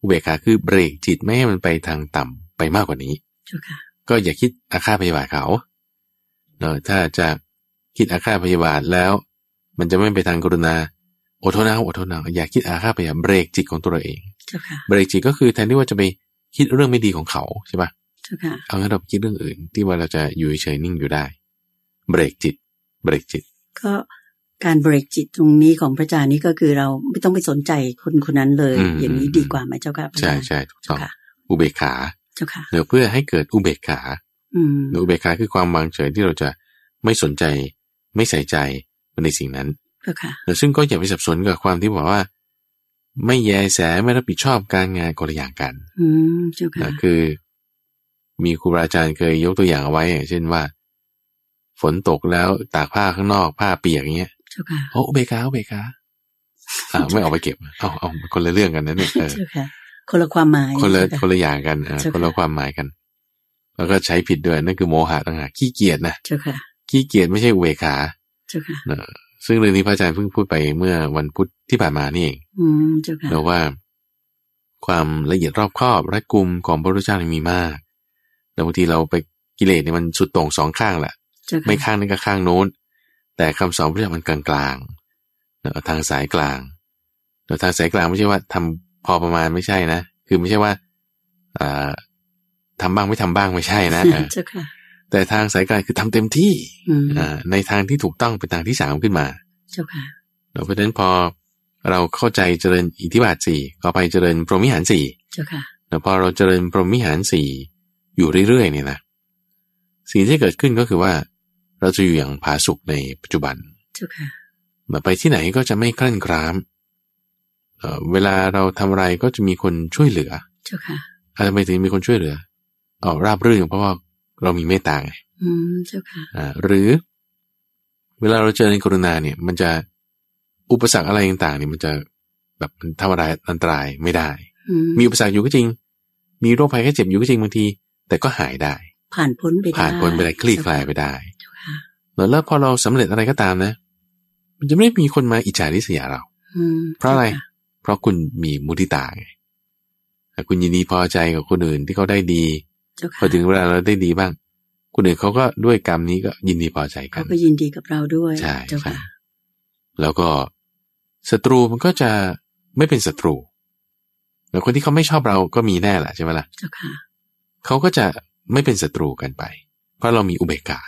อุเบกขาคือเบรกจิตไม่ให้มันไปทางต่ำไปมากกว่านี้เจ้าค่ะก็อย่าคิดอาฆาตพยาบาทเขาเนอะถ้าจะคิดอาฆาตพยาบาทแล้ว มันจะไม่ไปทางกรุณาอดทนเอาอดทนเอาอย่าคิดอาฆาตพยาบาทเบรกจิตของตัวเราเองเจ้าค่ะเบรกจิตก็คือแทนที่ว่าจะไปคิดเรื่องไม่ดีของเขาใช่ปะเจ้าค่ะเอางั้นเราไปคิดเรื่องอื่น ที่ว่าเราจะอยู่เฉยๆนิ่งอยู่ได้ เบรกจิต เบรกจิต ก็ การเบรกจิตตรงนี้ของพระอาจารย์นี่ก็คือเราไม่ต้องไปสนใจคนคนนั้นเลยอืมอย่างนี้ดีกว่าไหมเจ้าค่ะพระอาใช่จารย์ใช่ถูกต้เจ้าองค่ะอุเบกขาเจ้าค่ะเดี๋ยวเพื่อให้เกิดอุเบกขาอืมอุเบกขาคือความวางเฉยที่เราจะไม่สนใจ ไม่ใส่ใจในสิ่งนั้นเจ้าค่ะซึ่งก็อย่าไปสับสนกับความที่บอกว่า ไม่แยแสไม่รับผิดชอบการงานคนละอย่างกันอืมเจ้าค่ะนะคือ มีครูบาอาจารย์เคยยกตัวอย่างเอาไว้อย่างเช่นว่า ฝนตกแล้วตากผ้าข้างนอกผ้าเปียกอย่างเงี้ย เจ้าค่ะโอ้อุเบกขาอุเบกขาอ่าไม่ออกไปเก็บ เอาเอาคนละเรื่องกันนะเนี่ยเออเจ้าค่ะคนละความหมาย คนละคนละอย่างกันอ่าคนละความหมายกัน แล้วก็ใช้ผิดด้วยนั่นคือโมหะต่างหากขี้เกียจนะเจ้าค่ะ ขี้เกียจไม่ใช่เวขาเจ้าค่ะซึ่งเรื่องนี้พระอาจารย์เพิ่งพูดไปเมื่อวันพุธที่ผ่านมานี่เองอืมเจ้าค่ะแล้วว่า ความละเอียดรอบคอบรัดกุมของพระพุทธเจ้ามีมากแล้วบางทีเราไปกิเลสเนี่ยมันสุดตรงสองข้างแหละ ไม่ข้างนึงก็ข้างโน้น แต่คำสอนพระเจ้ามันกลางกลางทางสายกลางแต่ทางสายกลางไม่ใช่ว่าทำพอประมาณไม่ใช่นะ คือไม่ใช่ว่าอ่าทำบ้างไม่ทำบ้างไม่ใช่นะแต่ทางสายกลางคือทำเต็มที่อ่าในทางที่ถูกต้องเป็นทางที่สามขึ้นมาเจ้าค่ะเพราะฉะนั้นพอเราเข้าใจเจริญอิทธิบาทสี่ก็ไปเจริญพรหมิหารสี่เจ้าค่ะแล้วพอเราเจริญพรหมิหารสี่อยู่เรื่อยๆเนี่ยนะสิ่งที่เกิดขึ้นก็คือว่า เราจะอยู่อย่างผาสุกในปัจจุบันเจ้าค่ะมาไปที่ไหนก็จะไม่คลั่นครามเเวลาเราทำอะไรก็จะมีคนช่วยเหลือเจ้าค่ะทำไมถึงมีคนช่วยเหลืออ๋อราบรื่นเพราะว่าเรามีเมตตาไงอืมเจ้าค่ะอ่าหรือ เวลาเราเจอในกรุณาเนี่ย มันจะอุปสรรคอะไรต่างๆเนี่ยมันจะแบบมันทำอะไรอันตรายไม่ได้ มีอุปสรรคอยู่ก็จริง มีโรคภัยแค่เจ็บอยู่ก็จริงบางที แต่ก็หายได้ ผ่านพ้นไปได้ผ่านพ้นไปได้คลี่คลายไปได้ แล้วพอเราสำเร็จอะไรก็ตามนะ มันจะไม่มีคนมาอิจฉาริษยาเราเพราะอะไร เพราะคุณมีมุทิตาไงคุณยินดีพอใจกับคนอื่นที่เขาได้ดีพอถึงเวลาเราได้ดีบ้าง คนอื่นเขาก็ด้วยกรรมนี้ก็ยินดีพอใจกันเขาก็ยินดีกับเราด้วยใช่ใช่แล้วก็ศัตรูมันก็จะไม่เป็นศัตรู แล้วคนที่เขาไม่ชอบเราก็มีแน่แหละใช่ไหมล่ะเจ้าค่ะเขาก็จะไม่เป็นศัตรูกันไป เพราะเรามีอุเบกขา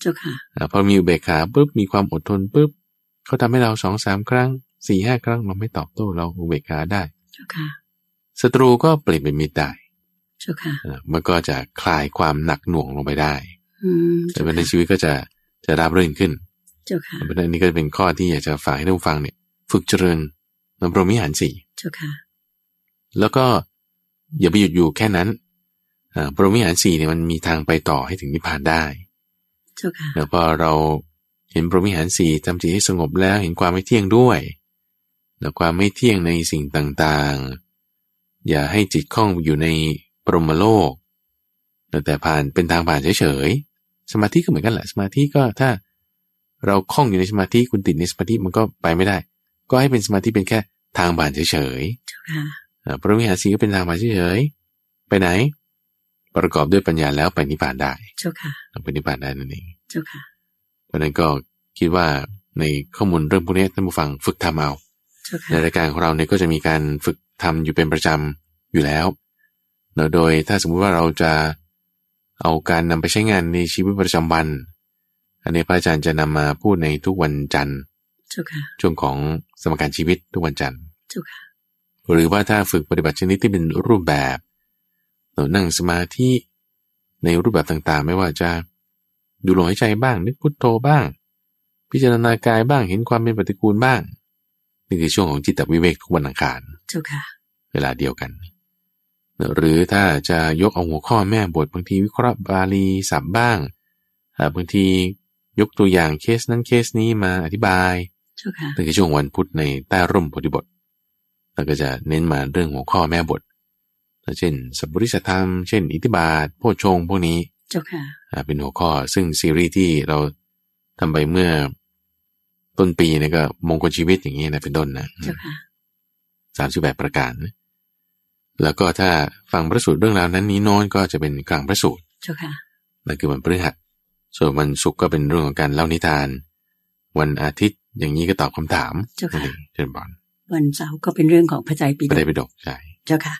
เจ้าค่ะพอมีอุเบกขาปุ๊บมีความอดทนปุ๊บเขาทำให้เราสองสามครั้งสี่ห้าครั้งเราไม่ตอบโต้เราอุเบกขาได้เจ้าค่ะศัตรูก็เปลี่ยนเป็นมิตรได้เจ้าค่ะมันก็จะคลายความหนักหน่วงลงไปได้อืมแต่ในชีวิตก็จะจะราบรื่นขึ้นเจ้าค่ะเพราะนั้นนี้ก็เป็นข้อที่อยากจะฝากให้ท่านฟังเนี่ย ฝึกเจริญน้ำพรหมิหารสี่เจ้าค่ะ แล้วก็อย่าไปหยุดอยู่แค่นั้นอ่าพรหมิหารสี่เนี่ยมันมีทางไปต่อให้ถึงนิพพานได้เจ้าค่ะ แล้วพอเราเห็นพรหมิหารสี่ทำจิตให้สงบแล้วเห็นความไม่เที่ยงด้วย แล้วความไม่เที่ยงในสิ่งต่างๆ อย่าให้จิตคล้องอยู่ในปรมโลกแต่ผ่านเป็นทางผ่านเฉยๆสมาธิก็เหมือนกันแหละสมาธิก็ถ้าเราคล้องอยู่ในสมาธิคุณติดในสมาธิมันก็ไปไม่ได้ ก็ให้เป็นสมาธิเป็นแค่ทางผ่านเฉยๆพระวิหารสีก็เป็นทางผ่านเฉยๆไปไหน ประกอบด้วยปัญญาแล้วไปนิพพานได้ เจ้าค่ะไปนิพพานได้นั่นเอง เจ้าค่ะ เพราะนั้นก็คิดว่าในข้อมูลเรื่องพวกนี้ท่านผู้ฟังฝึกทำเอา ในรายการของเราเนี่ยก็จะมีการฝึกทำอยู่เป็นประจำอยู่แล้วเนาะโดยถ้าสมมุติว่าเราจะเอาการนำไปใช้งานในชีวิตประจำวัน อันนี้พระอาจารย์จะนำมาพูดในทุกวันจันทร์ช่วงของสมการชีวิตทุกวันจันทร์หรือว่าถ้าฝึกปฏิบัติชนิดที่เป็นรูปแบบ เรานั่งสมาธิในรูปแบบต่างๆ ไม่ว่าจะดูลมหายใจบ้างนึกพุทโธบ้าง พิจารณากายบ้างเห็นความเป็นปฏิกูลบ้าง นี่คือช่วงของจิตวิเวกทุกวันอังคารเวลาเดียวกัน หรือถ้าจะยกเอาหัวข้อแม่บทบางทีวิเคราะห์บาลีสับบ้างบางทียกตัวอย่างเคสนั้นเคสนี้มาอธิบายนั่นคือช่วงวันพุธในใต้ร่มโพธิบทเราก็จะเน้นมาเรื่องหัวข้อแม่บท เช่นสัพพุริสธรรม เช่น อิทธิบาทโพชงพวกนี้เจ้าค่ะเป็นหัวข้อซึ่งซีรีส์ที่เราทำไปเมื่อต้นปีนี่ก็มงคลชีวิตอย่างนี้นะเป็นต้นนะเจ้าค่ะสามสิบแปดประการ แล้วก็ถ้าฟังพระสูตรเรื่องราวนั้นนี้โน้นก็จะเป็นกลางพระสูตรเจ้าค่ะนั่นคือวันพฤหัส ส่วนวันศุกร์ก็เป็นเรื่องของการเล่านิทาน วันอาทิตย์อย่างนี้ก็ตอบคำถามเจ้าค่ะเชิญบอลวันเสาร์ก็เป็นเรื่องของพระใจปิฎกพระใจปิฎกใช่ เจ้าค่ะ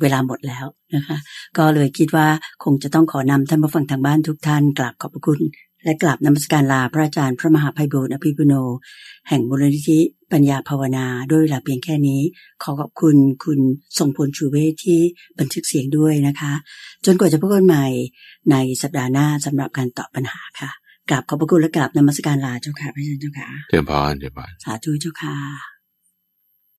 เวลาหมดแล้วนะคะ ก็เลยคิดว่าคงจะต้องขอนำท่านผู้ฟังทางบ้านทุกท่านกราบขอบพระคุณ และกราบนมัสการลาพระอาจารย์พระมหาภัยบูรณ์อภิปุโน แห่งมูลนิธิปัญญาภาวนาด้วยเวลาเพียงแค่นี้ ขอขอบคุณคุณทรงพลชูเวทที่บันทึกเสียงด้วยนะคะ จนกว่าจะพบกันใหม่ในสัปดาห์หน้าสำหรับการตอบปัญหาค่ะกราบขอบพระคุณและกราบนมัสการลาเจ้าค่ะพระอาจารย์เจ้าค่ะเจ้าพานเจ้าพานสาธุเจ้าค่ะ